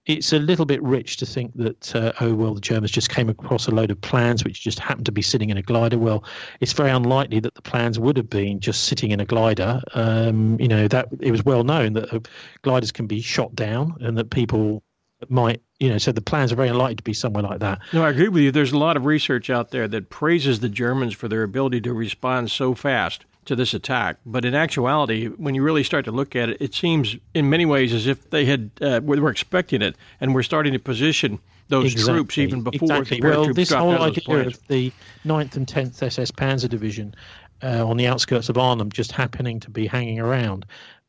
it's a little bit rich to think that uh, oh well the Germans just came across a load of plans which just happened to be sitting in a glider. Well, it's very unlikely that the plans would have been just sitting in a glider. Um, you know that it was well known that uh, gliders can be shot down and that people might you know so the plans are very unlikely to be somewhere like that. No, I agree with you. There's a lot of research out there that praises the Germans for their ability to respond so fast to this attack. But in actuality, when you really start to look at it, it seems in many ways as if they had uh, were expecting it and were starting to position those exactly. troops even before exactly. well, this whole idea of the 9th and 10th SS Panzer Division uh, on the outskirts of Arnhem just happening to be hanging around.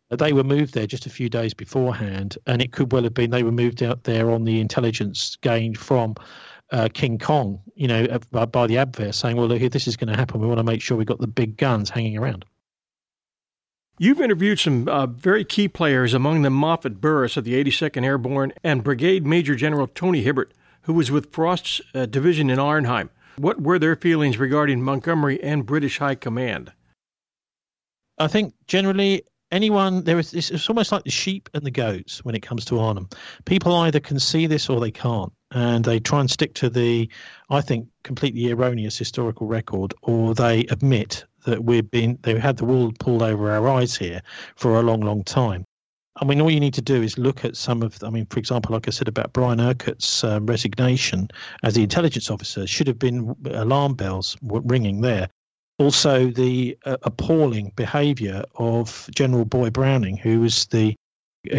They were moved there just a few days beforehand, and it could well have been they were moved out there on the intelligence gained from uh, King Kong, you know, by, by the Abwehr, saying, "Well, look, if this is going to happen, we want to make sure we've got the big guns hanging around." You've interviewed some uh, very key players, among them Moffatt Burriss of the 82nd Airborne and Brigade Major General Tony Hibbert, who was with Frost's uh, division in Arnhem. What were their feelings regarding Montgomery and British High Command? I think generally anyone there is it's almost like the sheep and the goats when it comes to Arnhem. People either can see this or they can't and they try and stick to the, I think, completely erroneous historical record, or they admit that we've been they've had the wool pulled over our eyes here for a long, long time. I mean, all you need to do is look at some of, I mean, for example, like I said about Brian Urquhart's um, resignation as the intelligence officer, should have been alarm bells ringing there. Also, the uh, appalling behaviour of General Boy Browning, who was the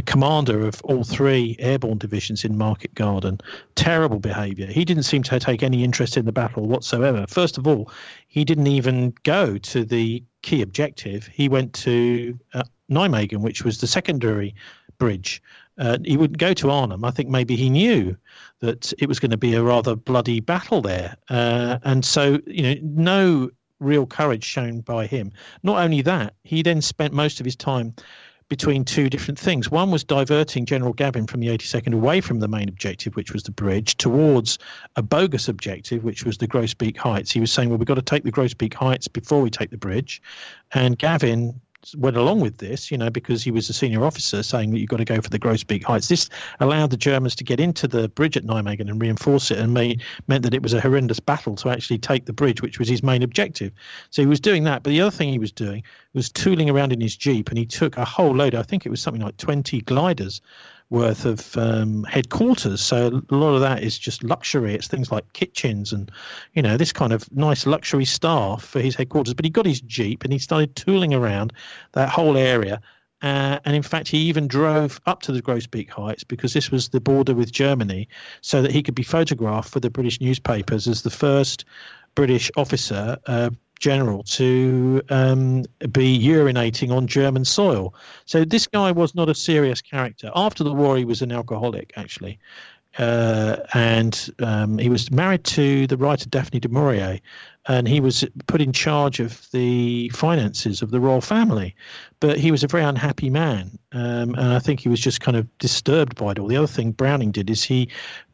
commander of all three airborne divisions in Market Garden. Terrible behaviour. He didn't seem to take any interest in the battle whatsoever. First of all, he didn't even go to the key objective. He went to uh, Nijmegen, which was the secondary bridge. Uh, he wouldn't go to Arnhem. I think maybe he knew that it was going to be a rather bloody battle there. Uh, and so, you know, no real courage shown by him. Not only that, he then spent most of his time between two different things. One was diverting General Gavin from the 82nd away from the main objective, which was the bridge, towards a bogus objective, which was the Groesbeek Heights. He was saying, well, we've got to take the Groesbeek Heights before we take the bridge. And Gavin went along with this, you know, because he was a senior officer saying that you've got to go for the Groesbeek Heights. This allowed the Germans to get into the bridge at Nijmegen and reinforce it and made, meant that it was a horrendous battle to actually take the bridge, which was his main objective. So he was doing that. But the other thing he was doing was tooling around in his Jeep and he took a whole load, I think it was something like 20 gliders worth of um, headquarters. So a lot of that is just luxury. It's things like kitchens and, you know, this kind of nice luxury staff for his headquarters. But he got his Jeep and he started tooling around that whole area. Uh, and in fact, he even drove up to the Groesbeek Heights because this was the border with Germany, so that he could be photographed for the British newspapers as the first British officer uh, general to um, be urinating on German soil. So this guy was not a serious character. After the war, he was an alcoholic, actually. Uh, and um, he was married to the writer Daphne du Maurier, and he was put in charge of the finances of the royal family. But he was a very unhappy man, um, and I think he was just kind of disturbed by it all. The other thing Browning did is he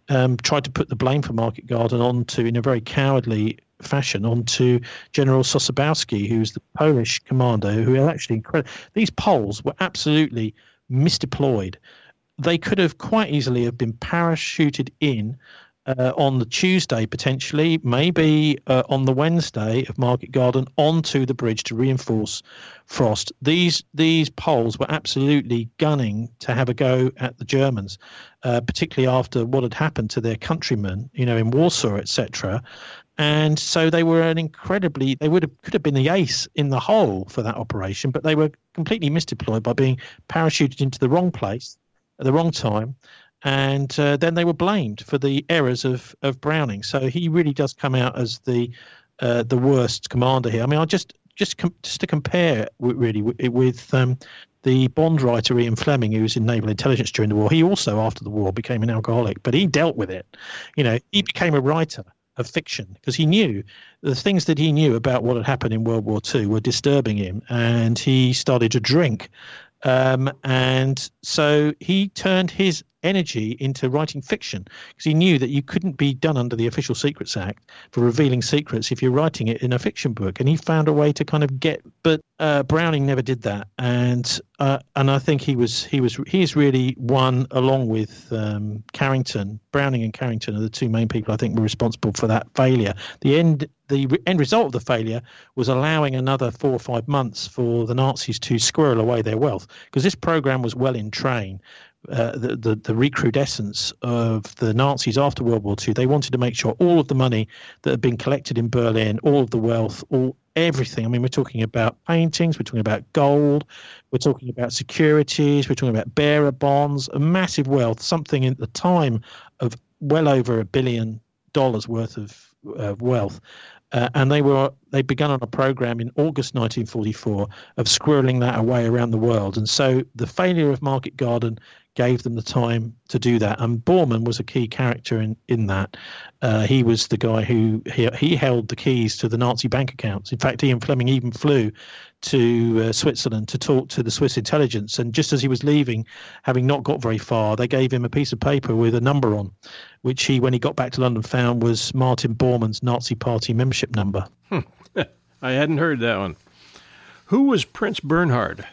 um, tried to put the blame for Market Garden onto, in a very cowardly fashion, onto General Sosabowski, who's the Polish commander, who actually incredible. These Poles were absolutely misdeployed. They could have quite easily have been parachuted in uh, on the Tuesday potentially, maybe uh, on the Wednesday of Market Garden onto the bridge to reinforce Frost. These these Poles were absolutely gunning to have a go at the Germans, uh, particularly after what had happened to their countrymen, you know, in Warsaw, etc. And so they were an incredibly they would have could have been the ace in the hole for that operation, but they were completely misdeployed by being parachuted into the wrong place at the wrong time and uh, then they were blamed for the errors of, of Browning. So he really does come out as the uh, the worst commander here. I mean, I just just com- just to compare really with, with um, the Bond writer Ian Fleming, who was in naval intelligence during the war. He also, after the war, became an alcoholic, but he dealt with it. You know, he became a writer of fiction because he knew the things that he knew about what had happened in World War II were disturbing him, and he started to drink. Um, and so he turned his energy into writing fiction because he knew that you couldn't be done under the Official Secrets Act for revealing secrets if you're writing it in a fiction book. And he found a way to kind of get, but uh, Browning never did that. And uh, and I think he was he was he's really one along with um, Carrington. Browning and Carrington are the two main people I think were responsible for that failure. The end the end result of the failure was allowing another four or five months for the Nazis to squirrel away their wealth because this program was well in train uh, the, the, recrudescence of the Nazis after World War II. They wanted to make sure all of the money that had been collected in Berlin, all of the wealth, all everything. I mean, we're talking about paintings, we're talking about gold, we're talking about securities, we're talking about bearer bonds, a massive wealth, something at the time of well over a billion dollars worth of, of wealth. Uh, and they were they began on a program in August 1944 of squirreling that away around the world. And so the failure of Market Garden gave them the time to do that. And Bormann was a key character in in that. Uh, he was the guy who he, he held the keys to the Nazi bank accounts. In fact, Ian Fleming even flew to uh, Switzerland to talk to the Swiss intelligence. And just as he was leaving, having not got very far, they gave him a piece of paper with a number on, which he, when he got back to London, found was Martin Bormann's Nazi Party membership number. Hmm. I hadn't heard that one. Who was Prince Bernhard?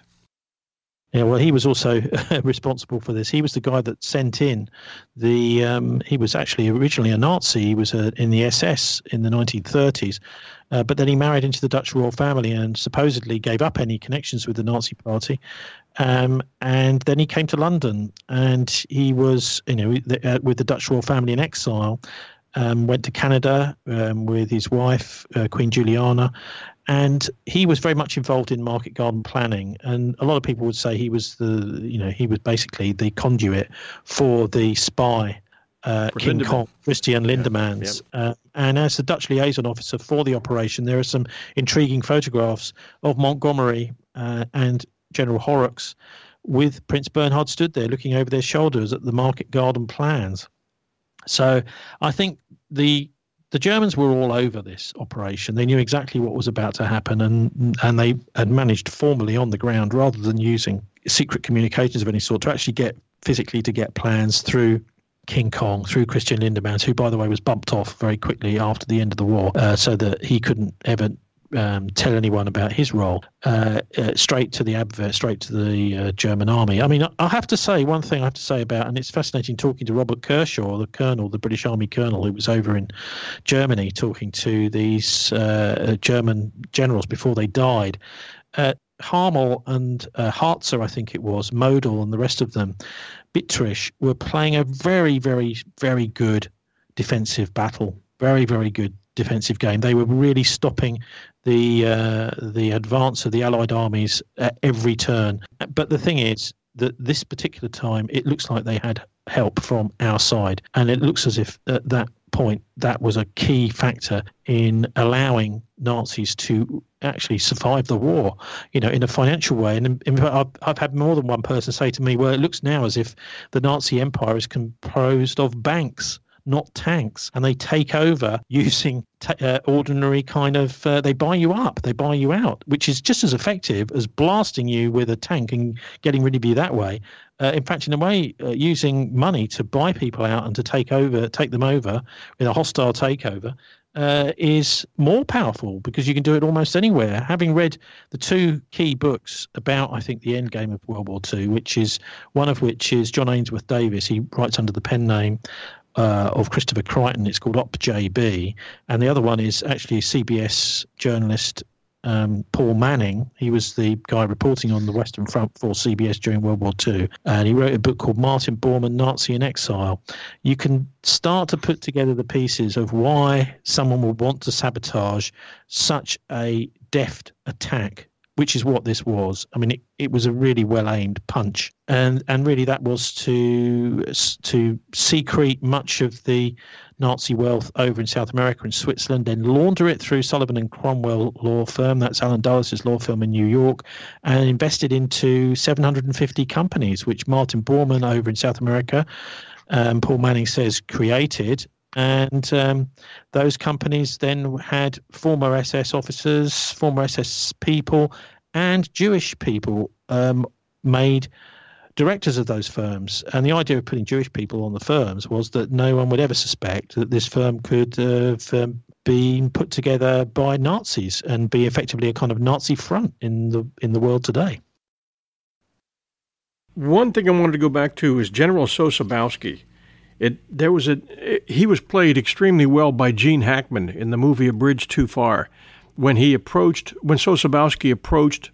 Yeah, well, he was also responsible for this. He was the guy that sent in the. Um, he was actually originally a Nazi. He was a, uh, in the SS in the 1930s, uh, but then he married into the Dutch royal family and supposedly gave up any connections with the Nazi Party. Um, and then he came to London, and he was, you know, uh, with the Dutch royal family in exile. Um, went to Canada um, with his wife, uh, Queen Juliana, and he was very much involved in market garden planning and a lot of people would say he was the you know he was basically the conduit for the spy uh, King Lindemann. Kong, Christian Lindemans. Yeah, Uh, and as the Dutch liaison officer for the operation, there are some intriguing photographs of Montgomery uh, and General Horrocks with Prince Bernhard stood there looking over their shoulders at the market garden plans. So I think the the Germans were all over this operation. They knew exactly what was about to happen, and and they had managed formally on the ground, rather than using secret communications of any sort, to actually get physically to get plans through King Kong through Christian Lindemans, who, by the way, was bumped off very quickly after the end of the war, uh, so that he couldn't ever um, tell anyone about his role uh, uh, straight to the advert, straight to the uh, German army. I mean, I have to say one thing I have to say about, and it's fascinating talking to Robert Kershaw, the colonel, the British Army colonel, who was over in Germany talking to these uh, German generals before they died. Uh, Harmel and uh, I think it was, Model and the rest of them, Bittrich, were playing a very, very, very good defensive battle. Very, very good defensive game. They were really stopping the uh, the advance of the Allied armies at every turn. But the thing is that this particular time, it looks like they had help from our side, and it looks as if at that point that was a key factor in allowing Nazis to actually survive the war, you know, in a financial way. And in I've, I've had more than one person say to me, "Well, it looks now as if the Nazi Empire is composed of banks." Not tanks, and they take over using t- uh, ordinary kind of. Uh, they buy you up, they buy you out, which is just as effective as blasting you with a tank and getting rid of you that way. Uh, in fact, in a way, uh, using money to buy people out and to take over, take them over in a hostile takeover uh, is more powerful because you can do it almost anywhere. Having read the two key books about, I think, the end game of World War II, which is one of which is John Ainsworth Davis. He writes under the pen name uh, of Christopher Creighton. It's called Op JB, and the other one is actually CBS journalist um, Paul Manning. He was the guy reporting on the Western Front for CBS during World War II, and he wrote a book called Martin Bormann, Nazi in Exile. You can start to put together the pieces of why someone would want to sabotage such a deft attack which is what this was. I mean, it, it was a really well aimed punch, and and really that was to to secrete much of the Nazi wealth over in South America and Switzerland, then launder it through Sullivan and Cromwell law firm, that's Allen Dulles' law firm in New York, and invested into 750 companies, which Martin Bormann over in South America, um, Paul Manning says, created. And um, those companies then had former SS officers, former SS people, and Jewish people um, made directors of those firms. And the idea of putting Jewish people on the firms was that no one would ever suspect that this firm could have um, been put together by Nazis and be effectively a kind of Nazi front in the in the world today. One thing I wanted to go back to is General Sosabowski. It there was a he was played extremely well by Gene Hackman in the movie A Bridge Too Far when he approached when Sosabowski approached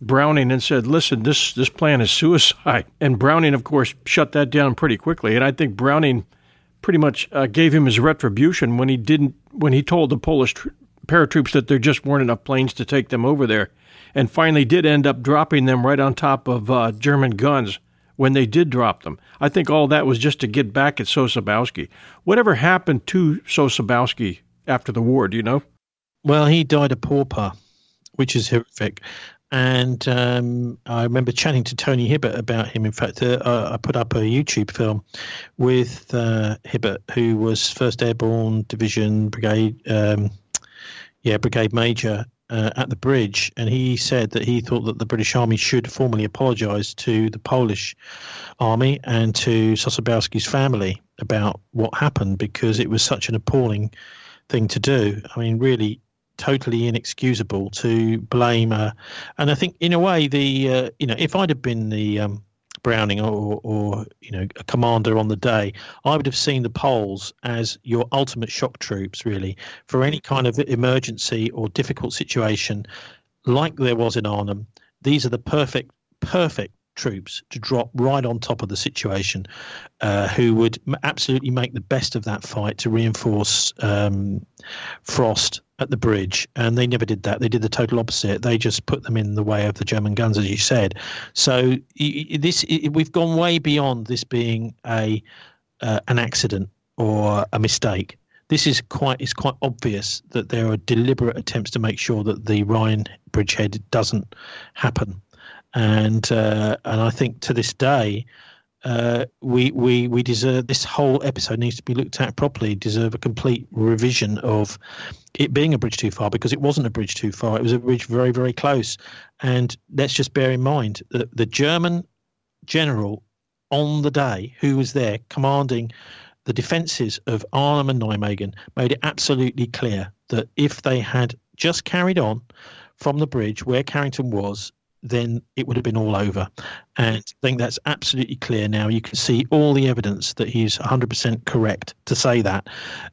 Browning and said, "Listen, this this plan is suicide." And Browning, of course, shut that down pretty quickly. And I think Browning pretty much uh, gave him his retribution when he didn't when he told the Polish tr- paratroops that there just weren't enough planes to take them over there, and finally did end up dropping them right on top of uh, German guns when they did drop them. I think all that was just to get back at Sosabowski. Whatever happened to Sosabowski after the war? Do you know? Well, he died a pauper, which is horrific. And um, I remember chatting to Tony Hibbert about him. In fact, uh, I put up a YouTube film with uh, Hibbert, who was First Airborne Division Brigade, um, yeah, Brigade Major uh, at the bridge, and he said that he thought that the British Army should formally apologise to the Polish Army and to Sosabowski's family about what happened because it was such an appalling thing to do. I mean, really totally inexcusable to blame. Uh, and I think, in a way, the uh, you know, if I'd have been the um, Browning or, or you know a commander on the day, I would have seen the Poles as your ultimate shock troops, really, for any kind of emergency or difficult situation, like there was in Arnhem. These are the perfect, perfect troops to drop right on top of the situation, uh, who would absolutely make the best of that fight to reinforce um, Frost at the bridge. And they never did that. They did the total opposite. They just put them in the way of the German guns, as you said. So this we've gone way beyond this being a uh, an accident or a mistake this is quite it's quite obvious that there are deliberate attempts to make sure that the Rhine bridgehead doesn't happen and uh, and I think to this day, uh, we we we deserve this whole episode needs to be looked at properly. Deserve a complete revision of it being a bridge too far because it wasn't a bridge too far. It was a bridge very very close. And let's just bear in mind that the German general on the day who was there commanding the defences of Arnhem and Nijmegen made it absolutely clear that if they had just carried on from the bridge where Carrington was then it would have been all over. And I think that's absolutely clear now. You can see all the evidence that he's 100% correct to say that.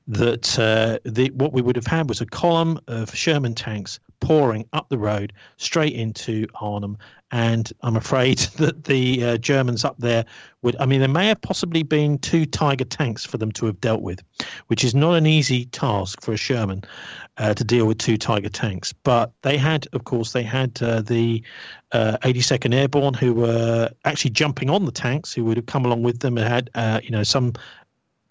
That uh, the, what we would have had was a column of Sherman tanks pouring up the road straight into Arnhem. And I'm afraid that the uh, Germans up there would, I mean, there may have possibly been two Tiger tanks for them to have dealt with, which is not an easy task for a Sherman uh, to deal with two Tiger tanks. But they had, of course, they had uh, the 82nd uh, Airborne who were actually jumping on the tanks, who would have come along with them and had, uh, you know, some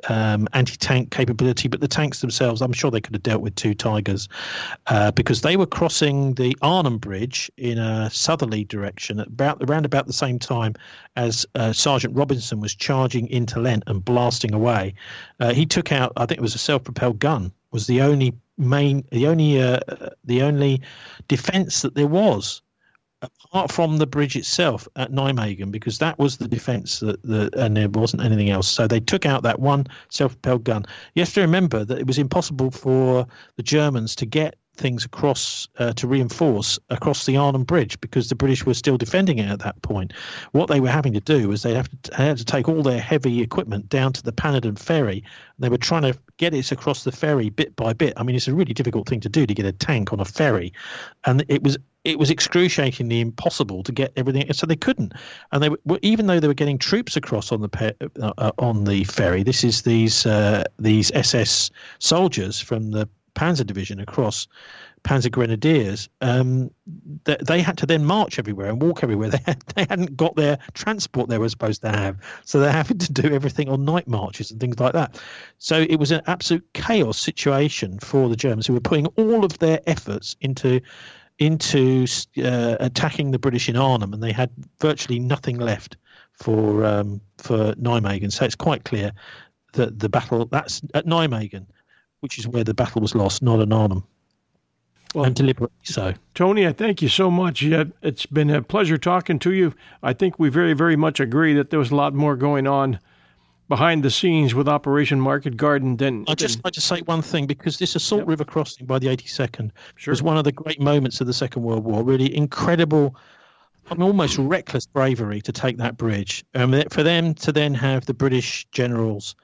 um, anti-tank capability, but the tanks themselves, I'm sure they could have dealt with two Tigers uh, because they were crossing the Arnhem Bridge in a southerly direction at about around about the same time as uh, Sergeant Robinson was charging into Lent and blasting away. Uh, he took out, I think it was a self-propelled gun, was the only main, the only, uh, the only defence that there was apart from the bridge itself at Nijmegen, because that was the defence that the and there wasn't anything else. So they took out that one self-propelled gun. You have to remember that it was impossible for the Germans to get things across uh, to reinforce across the Arnhem Bridge because the British were still defending it at that point. What they were having to do was they have to, they had to take all their heavy equipment down to the Pannerden ferry. They were trying to get it across the ferry bit by bit. I mean, it's a really difficult thing to do to get a tank on a ferry, and it was it was excruciatingly impossible to get everything, so they couldn't. And they were, even though they were getting troops across on the pe- uh, on the ferry. This is these uh, these SS soldiers from the Panzer Division across Panzer Grenadiers. Um, they, they, had to then march everywhere and walk everywhere. They had, they hadn't got their transport they were supposed to have, so they're having to do everything on night marches and things like that. So it was an absolute chaos situation for the Germans who were putting all of their efforts into into uh, attacking the British in Arnhem, and they had virtually nothing left for um, for Nijmegen. So it's quite clear that the battle that's at Nijmegen, which is where the battle was lost, not at Arnhem. Well, and deliberately so. Tony, I thank you so much. It's been a pleasure talking to you. I think we very, very much agree that there was a lot more going on behind the scenes with Operation Market Garden Then I just I just say one thing because this Assault yep. River crossing by the 82nd sure. was one of the great moments of the Second World War. Really incredible. I mean, almost reckless bravery to take that bridge. Um, for them to then have the British generals,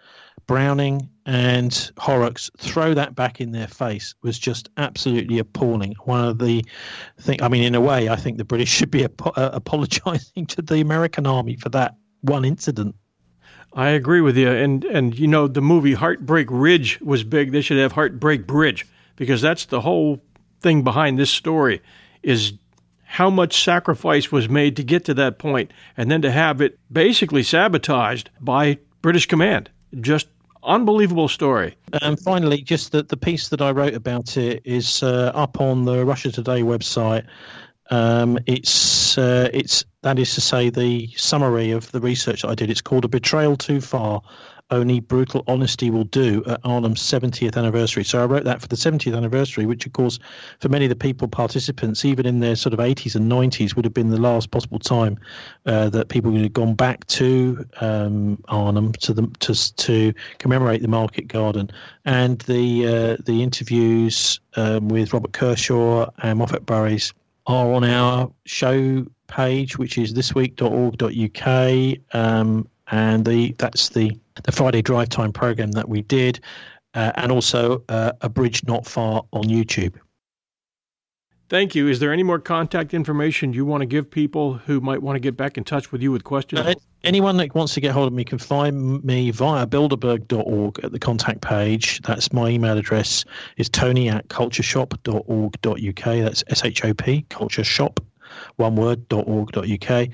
Browning and Horrocks, throw that back in their face was just absolutely appalling. One of the thing, I mean, in a way, I think the British should be ap- uh, apologising to the American army for that one incident. I agree with you. And and you know the movie Heartbreak Ridge was big. They should have Heartbreak Bridge because that's the whole thing behind this story is how much sacrifice was made to get to that point and then to have it basically sabotaged by British command. Just unbelievable story. And finally, just that the piece that I wrote about it is uh, up on the Russia Today website. Um, it's uh, it's that is to say the summary of the research I did. It's called "A Betrayal Too Far." Only brutal honesty will do at Arnhem's 70th anniversary. So I wrote that for the 70th anniversary, which, of course, for many of the people participants, even in their sort of 80s and 90s, would have been the last possible time uh, that people would have gone back to um, Arnhem to the to to commemorate the Market Garden. And the uh, the interviews um, with Robert Kershaw and Moffatt Burriss are on our show page, which is thisweek.org.uk, um, and the that's the the Friday drive time program that we did, uh, and also uh, a bridge not far on YouTube. Thank you. Is there any more contact information you want to give people who might want to get back in touch with you with questions? Uh, anyone that wants to get hold of me can find me via bilderberg.org at the contact page. That's my email address is tony at cultureshop.org.uk. That's S-H-O-P, cultureshop, one word, .org.uk.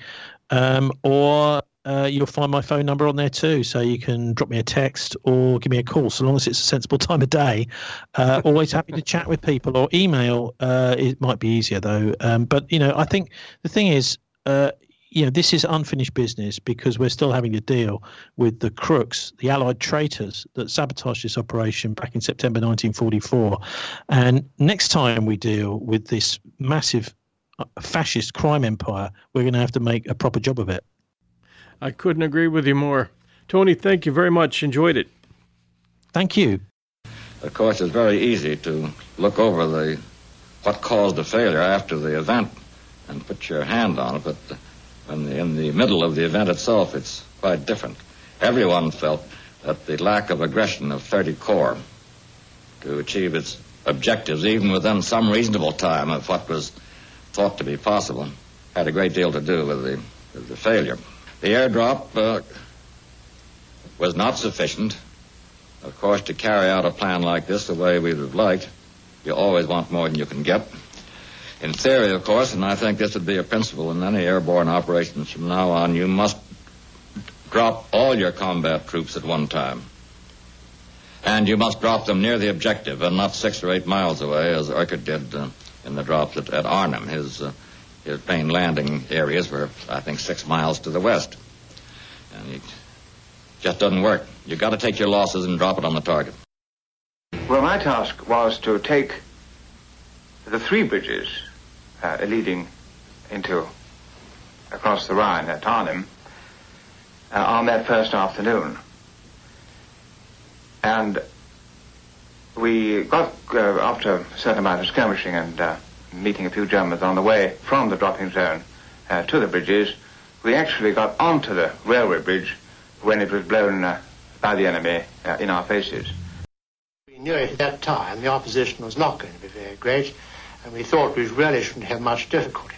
Um, or uh, you'll find my phone number on there too. So you can drop me a text or give me a call, so long as it's a sensible time of day. Uh, always happy to chat with people or email. Uh, it might be easier though. Um, but you know, I think the thing is, uh, you know, this is unfinished business because we're still having to deal with the crooks, the Allied traitors that sabotaged this operation back in September 1944. And next time we deal with this massive uh, fascist crime empire, we're going to have to make a proper job of it. I couldn't agree with you more. Tony, thank you very much. Enjoyed it. Thank you. Of course, it's very easy to look over the what caused the failure after the event and put your hand on it, but when the, in the middle of the event itself, it's quite different. Everyone felt that the lack of aggression of 30 Corps to achieve its objectives, even within some reasonable time of what was thought to be possible, had a great deal to do with the, with the failure. The airdrop uh, was not sufficient. Of course, to carry out a plan like this the way we would have liked, you always want more than you can get. In theory, of course, and I think this would be a principle in any airborne operations from now on, you must drop all your combat troops at one time. And you must drop them near the objective and not six or eight miles away, as Urquhart did uh, in the drops at, at Arnhem. His, uh, his main landing areas were, I think, six miles to the west. And it just doesn't work. You've got to take your losses and drop it on the target. Well, my task was to take the three bridges uh, leading into across the Rhine at Arnhem uh, on that first afternoon. And we got, uh, after a certain amount of skirmishing and uh, meeting a few Germans on the way from the dropping zone uh, to the bridges, we actually got onto the railway bridge when it was blown uh, by the enemy uh, in our faces. We knew at that time the opposition was not going to be very great, and we thought we really shouldn't have much difficulty.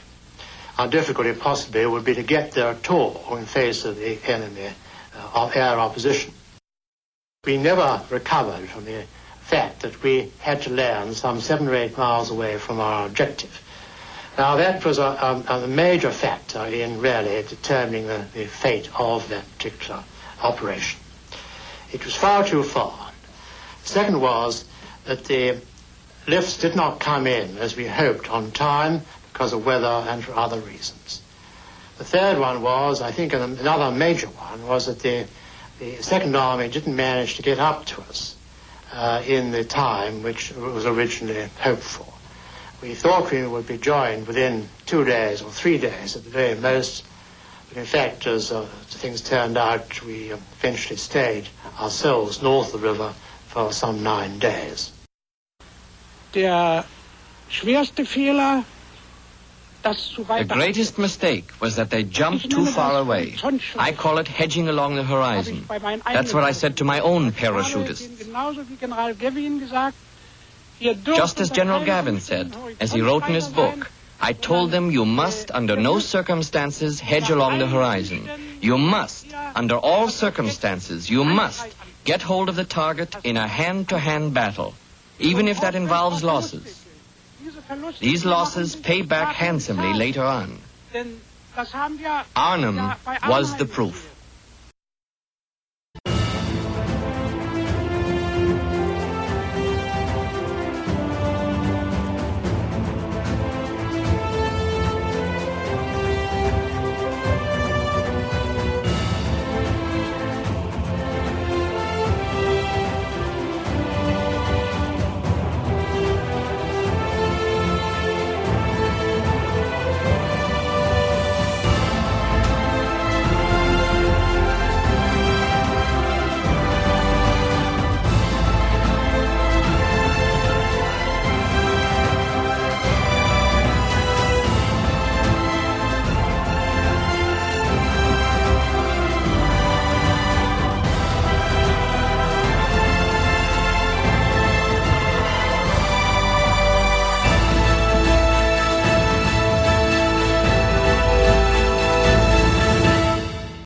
Our difficulty possibly would be to get there at all in face of the enemy uh, of air opposition. We never recovered from the fact that we had to land some seven or eight miles away from our objective. Now that was a, a, a major factor in really determining the, the fate of that particular operation. It was far too far. Second was that the lifts did not come in as we hoped on time because of weather and for other reasons. The third one was, I think another major one, was that the, the Second Army didn't manage to get up to us uh, in the time which was originally hoped for. We thought we would be joined within two days or three days at the very most, but in fact, as uh, things turned out, we eventually stayed ourselves north of the river for some nine days. Der schwerste Fehler The greatest mistake was that they jumped too far away. I call it hedging along the horizon. That's what I said to my own parachutists. Just as General Gavin said, as he wrote in his book, I told them you must, under no circumstances, hedge along the horizon. You must, under all circumstances, you must get hold of the target in a hand-to-hand battle, even if that involves losses. These losses pay back handsomely later on. Arnhem was the proof.